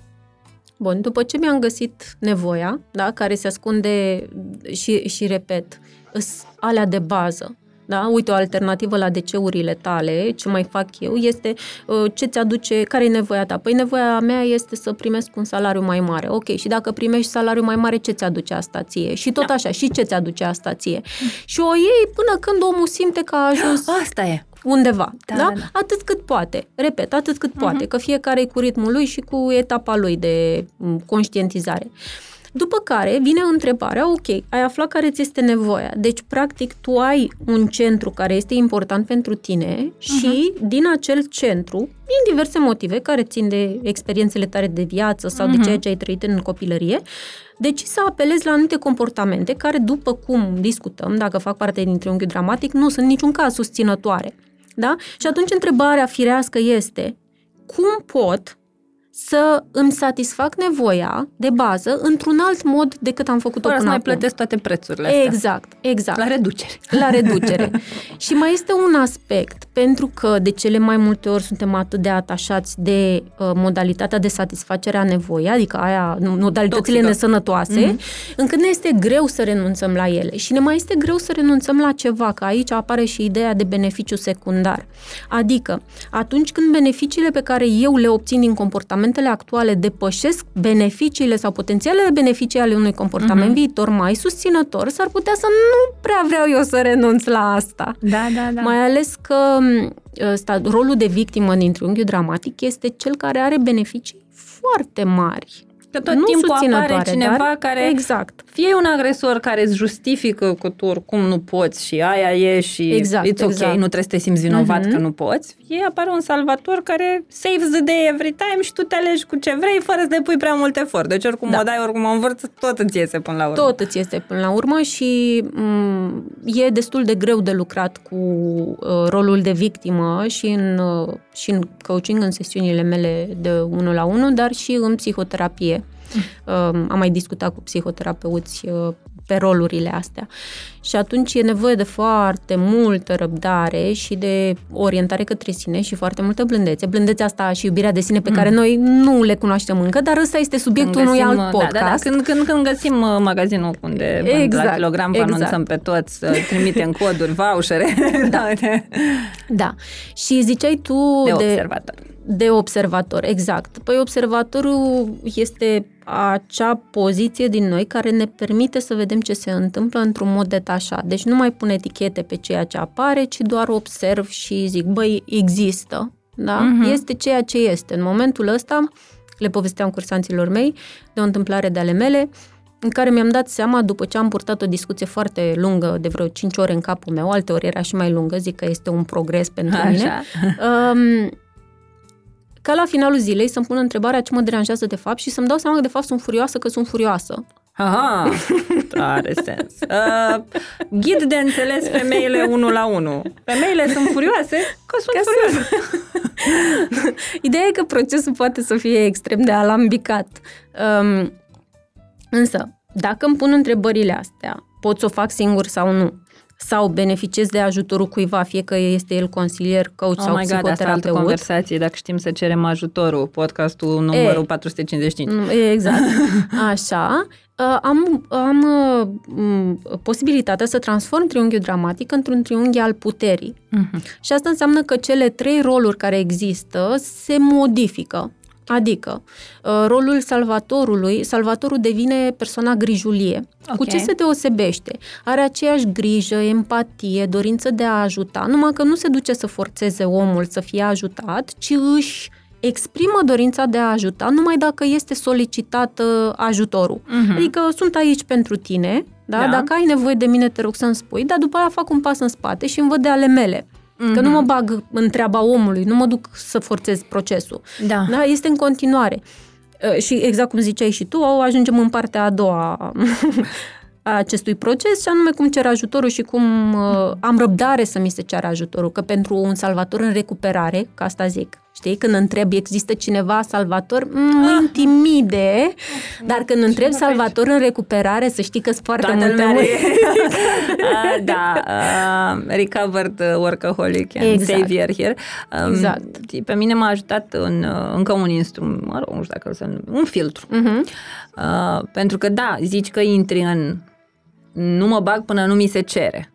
Bun, după ce mi-am găsit nevoia, da, care se ascunde și, și repet, îs alea de bază. Da? Uite, o alternativă la deceurile tale, ce mai fac eu, este uh, ce ți aduce, care e nevoia ta? Păi nevoia mea este să primesc un salariu mai mare. Ok, și dacă primești salariu mai mare, ce ți aduce asta ție? Și tot Da. așa, și ce ți aduce asta ție? Și o iei până când omul simte că a ajuns Asta e. undeva. Da, Da, da, da? da. Atât cât poate. Repet, atât cât poate, că fiecare e cu ritmul lui și cu etapa lui de m, conștientizare. După care vine întrebarea, ok, ai aflat care ți este nevoia. Deci, practic, tu ai un centru care este important pentru tine și din acel centru, din diverse motive care țin de experiențele tale de viață sau de ceea ce ai trăit în copilărie, deci să apelezi la anumite comportamente care, după cum discutăm, dacă fac parte din triunghiul dramatic, nu sunt niciun caz susținătoare. Da? Și atunci întrebarea firească este, cum pot să îmi satisfac nevoia de bază într-un alt mod decât am făcut-o Fără să până mai acum. plătesc toate prețurile astea. Exact, exact. La reducere. La reducere. și mai este un aspect, pentru că de cele mai multe ori suntem atât de atașați de uh, modalitatea de satisfacere a nevoii, adică aia, modalitățile Toxică. nesănătoase, mm-hmm. încât ne este greu să renunțăm la ele. Și ne mai este greu să renunțăm la ceva, că aici apare și ideea de beneficiu secundar. Adică, atunci când beneficiile pe care eu le obțin din comportamentele actuale depășesc beneficiile sau potențialele beneficii ale unui comportament mm-hmm. viitor mai susținător, s-ar putea să nu prea vreau eu să renunț la asta. Da, da, da. Mai ales că m, ăsta, rolul de victimă din triunghiul dramatic este cel care are beneficii foarte mari. Că tot nu timpul apare susținătoare, cineva dar, care Exact. fie un agresor care îți justifică că tu oricum nu poți și aia e și Exact, it's ok, exact. nu trebuie să te simți vinovat Mhm. că nu poți, fie apare un salvator care saves the day every time și tu te alegi cu ce vrei fără să depui prea mult efort. Deci oricum Da. o dai, oricum o învârți, tot îți iese până la urmă. Tot îți este până la urmă și m, e destul de greu de lucrat cu uh, rolul de victimă și în, uh, și în coaching, în sesiunile mele de unul la unul, dar și în psihoterapie. Uh, am mai discutat cu psihoterapeuți uh, pe rolurile astea. Și atunci e nevoie de foarte multă răbdare și de orientare către sine și foarte multă blândețe. Blândețea asta și iubirea de sine pe mm. care noi nu le cunoaștem încă, dar ăsta este subiectul unui alt podcast. Da, da, da. Când, când, când găsim uh, magazinul unde exact, la kilogram exact. anunțăm pe toți, trimitem coduri, vouchere. da. da. Și ziceai tu de, de observator de observator, exact. Păi observatorul este acea poziție din noi care ne permite să vedem ce se întâmplă într-un mod detașat. Deci nu mai pun etichete pe ceea ce apare, ci doar observ și zic, băi, există, da? Uh-huh. Este ceea ce este. În momentul ăsta, le povesteam cursanților mei de o întâmplare de ale mele, în care mi-am dat seama, după ce am purtat o discuție foarte lungă, de vreo 5 ore în capul meu, alte ori era și mai lungă, zic că este un progres pentru Așa. mine, um, ca la finalul zilei să-mi pun întrebarea ce mă deranjează de fapt și să-mi dau seama că de fapt sunt furioasă că sunt furioasă. Aha, are sens. Uh, ghid de înțeles femeile unul la unul. Femeile sunt furioase că sunt că furioase. Sunt. Ideea e că procesul poate să fie extrem de alambicat. Um, însă, dacă îmi pun întrebările astea, pot să o fac singur sau nu? Sau beneficiezi de ajutorul cuiva, fie că este el consilier, coach oh sau my psihoterapeut. God, asta conversație, dacă știm să cerem ajutorul, podcastul numărul e, 455. Mm, exact. Așa. Uh, am, am uh, posibilitatea să transform triunghiul dramatic într-un triunghi al puterii. Uh-huh. Și asta înseamnă că cele trei roluri care există se modifică. Adică, uh, rolul salvatorului, salvatorul devine persoana grijulie. Okay. Cu ce se deosebește? Are aceeași grijă, empatie, dorință de a ajuta, numai că nu se duce să forțeze omul să fie ajutat, ci își exprimă dorința de a ajuta numai dacă este solicitat uh, ajutorul. Uh-huh. Adică sunt aici pentru tine, da? da? dacă ai nevoie de mine te rog să-mi spui, dar după aia fac un pas în spate și îmi văd de ale mele. Mm-hmm. Că nu mă bag în treaba omului, nu mă duc să forțez procesul. Da. da? Este în continuare. Uh, și exact cum ziceai și tu, ajungem în partea a doua a acestui proces și anume cum cer ajutorul și cum uh, am răbdare să mi se ceară ajutorul. Că pentru un salvator în recuperare, ca asta zic, Știi, când întreb, există cineva salvator, mă ah. intimide, dar când întreb salvator în recuperare, să știi că sunt foarte Toată multe are... uh, Da, uh, recovered workaholic and exact. savior here. Um, exact. Pe mine m-a ajutat în, uh, încă un instrument, mă rog, nu știu dacă să un filtru. Uh-huh. Uh, pentru că, da, zici că intri în nu mă bag până nu mi se cere.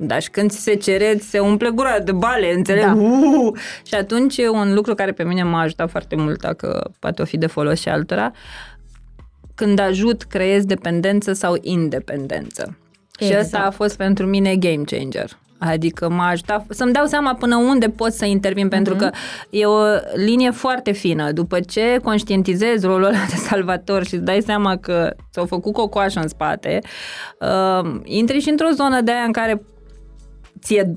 Dar și când ți se cere, se umple gura de bale, înțeleg? Da. Uh! Și atunci un lucru care pe mine m-a ajutat foarte mult, dacă poate o fi de folos și altora, când ajut, creez dependență sau independență. Exact. Și asta a fost pentru mine game changer. Adică m-a ajutat să-mi dau seama până unde pot să intervin, uh-huh. pentru că e o linie foarte fină. După ce conștientizezi rolul ăla de salvator și îți dai seama că ți-au făcut cocoașă în spate, uh, intri și într-o zonă de aia în care ție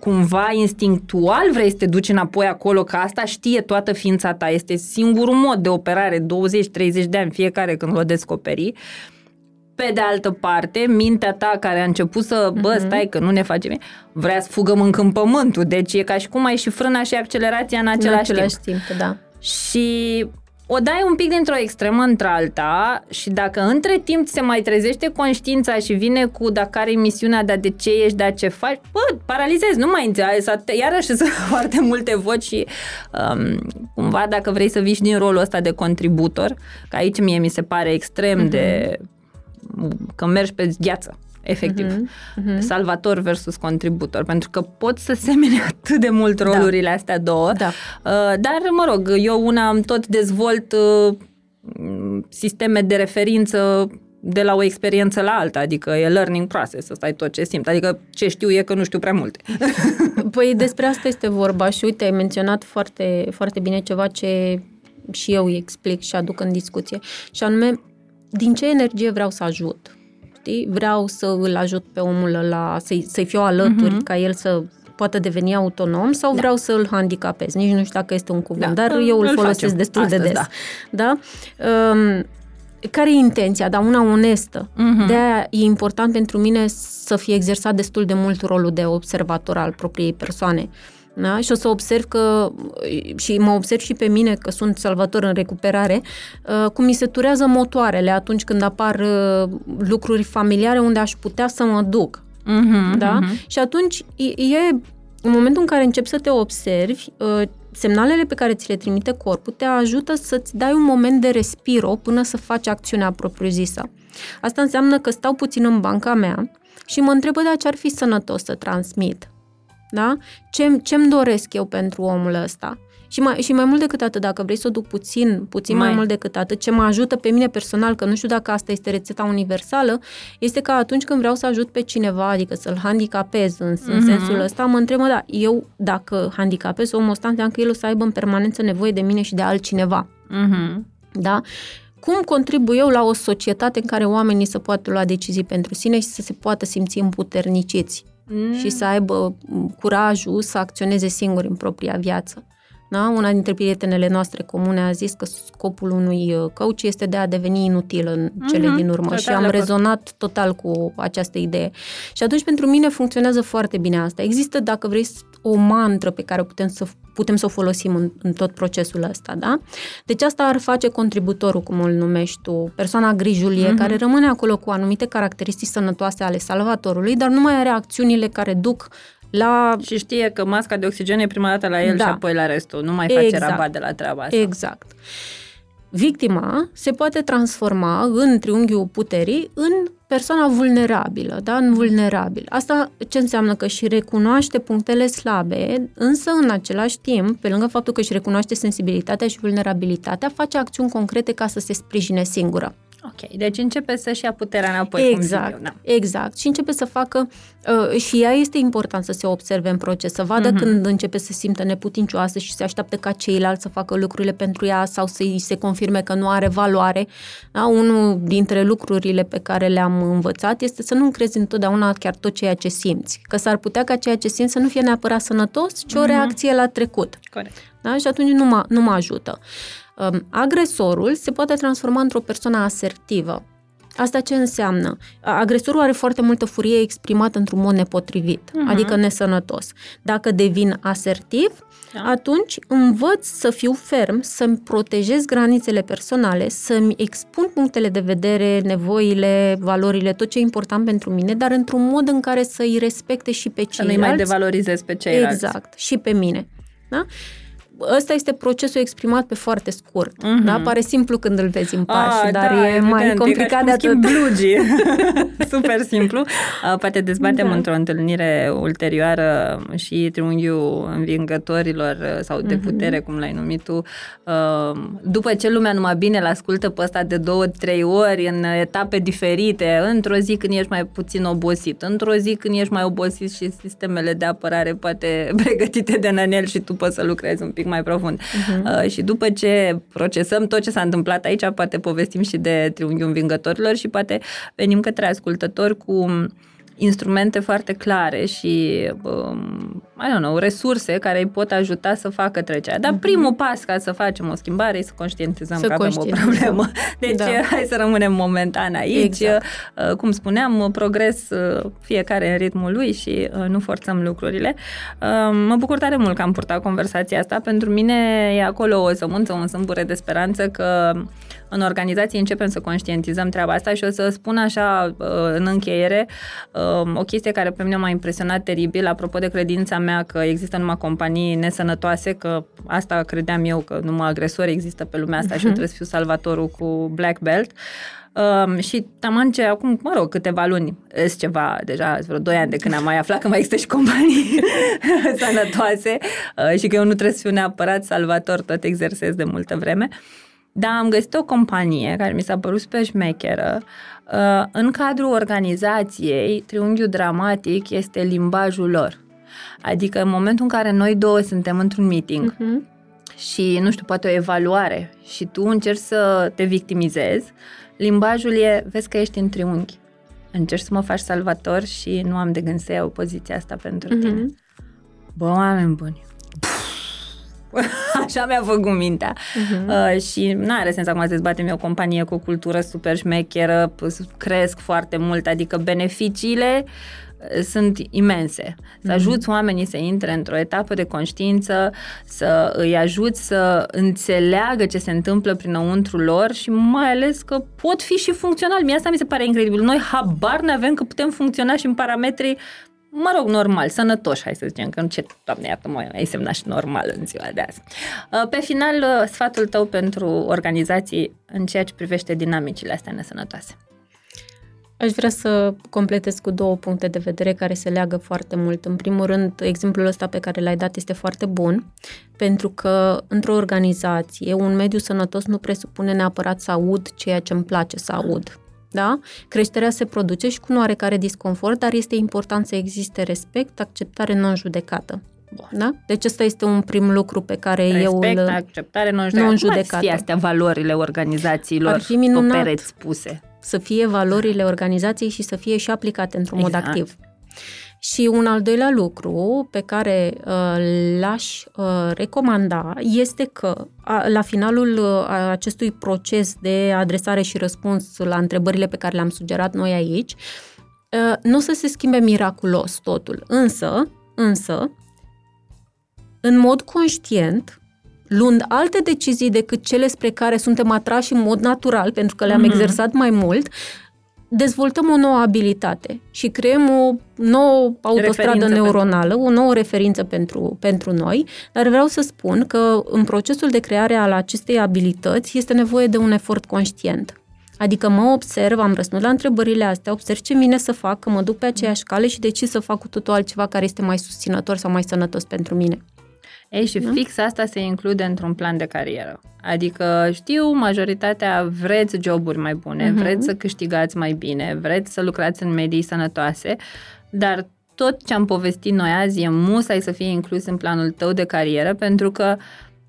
cumva instinctual vrei să te duci înapoi acolo, că asta știe toată ființa ta. Este singurul mod de operare, 20-30 de ani fiecare când o descoperi. Pe de altă parte, mintea ta care a început să, bă, uh-huh. stai că nu ne face bine, vrea să fugă mâncând pământul. Deci e ca și cum ai și frâna și accelerația în același, în același timp. timp. da. Și o dai un pic dintr-o extremă într-alta și dacă între timp se mai trezește conștiința și vine cu dacă are misiunea de de ce ești, de ce faci, bă, paralizezi, nu mai înțelegi, iarăși sunt foarte multe voci și um, cumva dacă vrei să vii din rolul ăsta de contributor, că aici mie mi se pare extrem mm-hmm. de că mergi pe gheață efectiv. Uh-huh, uh-huh. Salvator versus contributor, pentru că pot să semene atât de mult da. rolurile da. astea două. Da. Uh, dar, mă rog, eu una am tot dezvolt uh, sisteme de referință de la o experiență la alta, adică e learning process, ăsta e tot ce simt. Adică ce știu e că nu știu prea multe. Păi despre asta este vorba și uite, ai menționat foarte, foarte bine ceva ce și eu îi explic și aduc în discuție. Și anume, din ce energie vreau să ajut? Știi? Vreau să îl ajut pe omul ăla, să-i, să-i fiu alături, uh-huh. ca el să poată deveni autonom sau da. vreau să îl handicapez. Nici nu știu dacă este un cuvânt, da. dar eu îl, îl folosesc facem. destul Astăzi, de des. Da? da? Um, care e intenția, dar una onestă. Uh-huh. De-aia e important pentru mine să fie exersat destul de mult rolul de observator al propriei persoane. Da? Și o să observ că, și mă observ și pe mine că sunt salvator în recuperare, uh, cum mi se turează motoarele atunci când apar uh, lucruri familiare unde aș putea să mă duc. Mm-hmm, Da? mm-hmm. Și atunci e, în momentul în care începi să te observi, uh, semnalele pe care ți le trimite corpul te ajută să-ți dai un moment de respiro până să faci acțiunea propriu-zisă. Asta înseamnă că stau puțin în banca mea și mă întreb, de ce ar fi sănătos să transmit? Da? Ce, ce-mi doresc eu pentru omul ăsta? Și mai, și mai mult decât atât, dacă vrei să o duc puțin, puțin mai. Mai. mai mult decât atât, ce mă ajută pe mine personal, că nu știu dacă asta este rețeta universală, este că atunci când vreau să ajut pe cineva, adică să-l handicapez în, mm-hmm. în sensul ăsta, mă întreb, mă, da, eu dacă handicapez omul ăsta, înseamnă că el o să aibă în permanență nevoie de mine și de altcineva. Mm-hmm. Da? Cum contribu eu la o societate în care oamenii să poată lua decizii pentru sine și să se poată simți împuterniciți Mm. și să aibă m, curajul să acționeze singuri în propria viață? Da? Una dintre prietenele noastre comune a zis că scopul unui uh, coach este de a deveni inutil în cele Mhm, din urmă total și am de acord. rezonat total cu această idee. Și atunci pentru mine funcționează foarte bine asta. Există, dacă vrei, o mantră pe care o putem să, putem să o folosim în, în tot procesul ăsta, da? Deci asta ar face contributorul, cum îl numești tu, persoana grijulie, Mhm. care rămâne acolo cu anumite caracteristici sănătoase ale salvatorului, dar nu mai are acțiunile care duc la Și știe că masca de oxigen e prima dată la el Da. și apoi la restul. Nu mai face Exact. rabat de la treaba asta. Exact. Victima se poate transforma în triunghiul puterii în persoana vulnerabilă, da? în vulnerabil. Asta ce înseamnă? Că și recunoaște punctele slabe, însă în același timp, pe lângă faptul că își recunoaște sensibilitatea și vulnerabilitatea, face acțiuni concrete ca să se sprijine singură. Ok, deci începe să-și ia puterea înapoi, cum zic exact, eu. Da. exact. Și începe să facă, uh, și ea este important să se observe în proces, să vadă Mhm. mm-hmm. când începe să se simtă neputincioasă și se așteaptă ca ceilalți să facă lucrurile pentru ea sau să-i se confirme că nu are valoare. Da? Unul dintre lucrurile pe care le-am învățat este să nu crezi întotdeauna chiar tot ceea ce simți. Că s-ar putea ca ceea ce simți să nu fie neapărat sănătos, ci o Mhm. reacție la trecut. Corect. Da? Și atunci nu mă, nu mă ajută. Um, Agresorul se poate transforma într-o persoană asertivă. Asta ce înseamnă? A- Agresorul are foarte multă furie exprimată într-un mod nepotrivit, Mhm. adică nesănătos. Dacă devin asertiv, Da. atunci învăț să fiu ferm, să-mi protejez granițele personale, să-mi expun punctele de vedere, nevoile, valorile, tot ce e important pentru mine, dar într-un mod în care să-i respecte și pe Să nu-i ceilalți. mai devalorizezi pe ceilalți. Exact, și pe mine. Da? Ăsta este procesul exprimat pe foarte scurt. Mhm. Da? Pare simplu când îl vezi în pași, Ah, dar da, e mai evident, complicat de e ca și cum atât. schimbi blugii. Super simplu. Uh, Poate dezbatem Da. într-o întâlnire ulterioară și triunghiul învingătorilor uh, sau de Mhm. putere, cum l-ai numit tu. Uh, După ce lumea numai bine l-ascultă pe ăsta de două, trei ori în etape diferite, într-o zi când ești mai puțin obosit, într-o zi când ești mai obosit și sistemele de apărare poate pregătite de nănel și tu poți să lucrezi un pic mai profund. Uh-huh. Uh, și după ce procesăm tot ce s-a întâmplat aici, poate povestim și de triunghiul învingătorilor și poate venim către ascultători cu instrumente foarte clare și, um, I don't know, resurse care îi pot ajuta să facă trecerea. Dar primul pas ca să facem o schimbare e să conștientizăm Să că avem o conștientizăm. problemă. Deci Da. hai să rămânem momentan aici. Exact. Uh, Cum spuneam, progres uh, fiecare în ritmul lui și uh, nu forțăm lucrurile. Uh, Mă bucur tare mult că am purtat conversația asta. Pentru mine e acolo o sămânță, un sâmbure de speranță că în organizație începem să conștientizăm treaba asta și o să spun așa uh, în încheiere uh, o chestie care pe mine m-a impresionat teribil apropo de credința mea că există numai companii nesănătoase, că asta credeam eu, că numai agresori există pe lumea asta și eu trebuie să fiu salvatorul cu black belt. Um, și taman ce acum, mă rog, câteva luni, sunt ceva, deja sunt vreo 2 ani de când am mai aflat că mai există și companii sănătoase uh, și că eu nu trebuie să fiu neapărat salvator, tot exersez de multă vreme. Dar am găsit o companie care mi s-a părut super șmecheră. Uh, în cadrul organizației, triunghiul dramatic este limbajul lor. Adică în momentul în care noi două suntem într-un meeting Mhm. și, nu știu, poate o evaluare și tu încerci să te victimizezi, limbajul e, vezi că ești în triunghi. Încerci să mă faci salvator și nu am de gând să iau poziția asta pentru tine. Mhm. Bă, oameni buni, Așa mi-a făcut mintea. Uh-huh. Uh, și nu are sens acum să dezbatem eu o companie cu o cultură super șmecheră, cresc foarte mult, adică beneficiile uh, sunt imense. Să mhm. ajuți oamenii să intre într-o etapă de conștiință, să îi ajuți să înțeleagă ce se întâmplă prinăuntru lor și mai ales că pot fi și funcțional. Mie asta mi se pare incredibil. Noi habar ne avem că putem funcționa și în parametrii mă rog, normal, sănătoși, hai să zicem, că nu ce, doamne, iată, mă, ai semnat și normal în ziua de azi. Uh, pe final, uh, sfatul tău pentru organizații în ceea ce privește dinamicile astea nesănătoase. Aș vrea să completez cu două puncte de vedere care se leagă foarte mult. În primul rând, exemplul ăsta pe care l-ai dat este foarte bun, pentru că într-o organizație, un mediu sănătos nu presupune neapărat să aud ceea ce îmi place să aud da? Creșterea se produce și cu un oarecare disconfort, dar este important să existe respect, acceptare non-judecată. Da? Deci ăsta este un prim lucru pe care Respect, eu îl... acceptare, non-judecată. non-judecată. Cum ar fi astea valorile organizațiilor ar fi minunat pe pereți puse? Să fie valorile organizației și să fie și aplicate într-un exact. mod activ. Și un al doilea lucru pe care uh, l-aș uh, recomanda este că a, la finalul uh, acestui proces de adresare și răspuns la întrebările pe care le-am sugerat noi aici, uh, nu o să se schimbe miraculos totul, însă, însă, în mod conștient, luând alte decizii decât cele spre care suntem atrași în mod natural, pentru că le-am mm-hmm. exersat mai mult, dezvoltăm o nouă abilitate și creăm o nouă autostradă referință neuronală, pentru... o nouă referință pentru, pentru noi, dar vreau să spun că în procesul de creare al acestei abilități este nevoie de un efort conștient. Adică mă observ, am răspuns la întrebările astea, observ ce vine să fac, că mă duc pe aceeași cale și decid să fac cu totul altceva care este mai susținător sau mai sănătos pentru mine. Ei, și da? fix asta se include într-un plan de carieră. Adică știu, majoritatea vreți joburi mai bune, uh-huh. vreți să câștigați mai bine, vreți să lucrați în medii sănătoase, dar tot ce am povestit noi azi e musai să fie inclus în planul tău de carieră, pentru că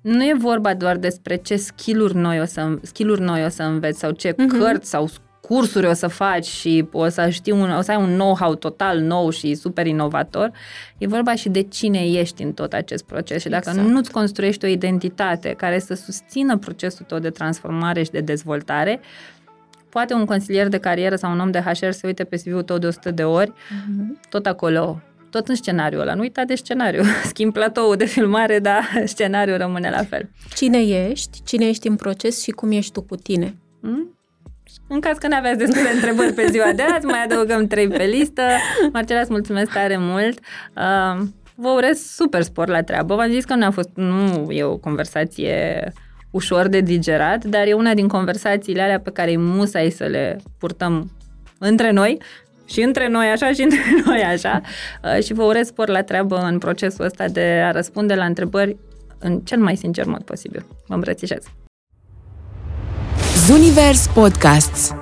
nu e vorba doar despre ce skill-uri noi o să, skill-uri noi o să înveți sau ce uh-huh. cărți sau cursuri o să faci și o să știi un, o să ai un know-how total nou și super inovator, e vorba și de cine ești în tot acest proces. Și dacă exact. nu-ți construiești o identitate care să susțină procesul tău de transformare și de dezvoltare, poate un consilier de carieră sau un om de HR să uite pe CV-ul tău de 100 de ori, mm-hmm. tot acolo, tot în scenariul ăla. Nu uita de scenariu. Schimb platoul de filmare, dar scenariul rămâne la fel. Cine ești, cine ești în proces și cum ești tu cu tine. Mm? În caz că nu aveați destule întrebări pe ziua de azi, mai adăugăm trei pe listă. Marcela, îți mulțumesc tare mult. Uh, vă urez super spor la treabă. V-am zis că nu a fost, nu e o conversație ușor de digerat, dar e una din conversațiile alea pe care e musai să le purtăm între noi, și între noi așa și între noi așa uh, și vă urez spor la treabă în procesul ăsta de a răspunde la întrebări în cel mai sincer mod posibil. Vă îmbrățișez! Zunivers Podcasts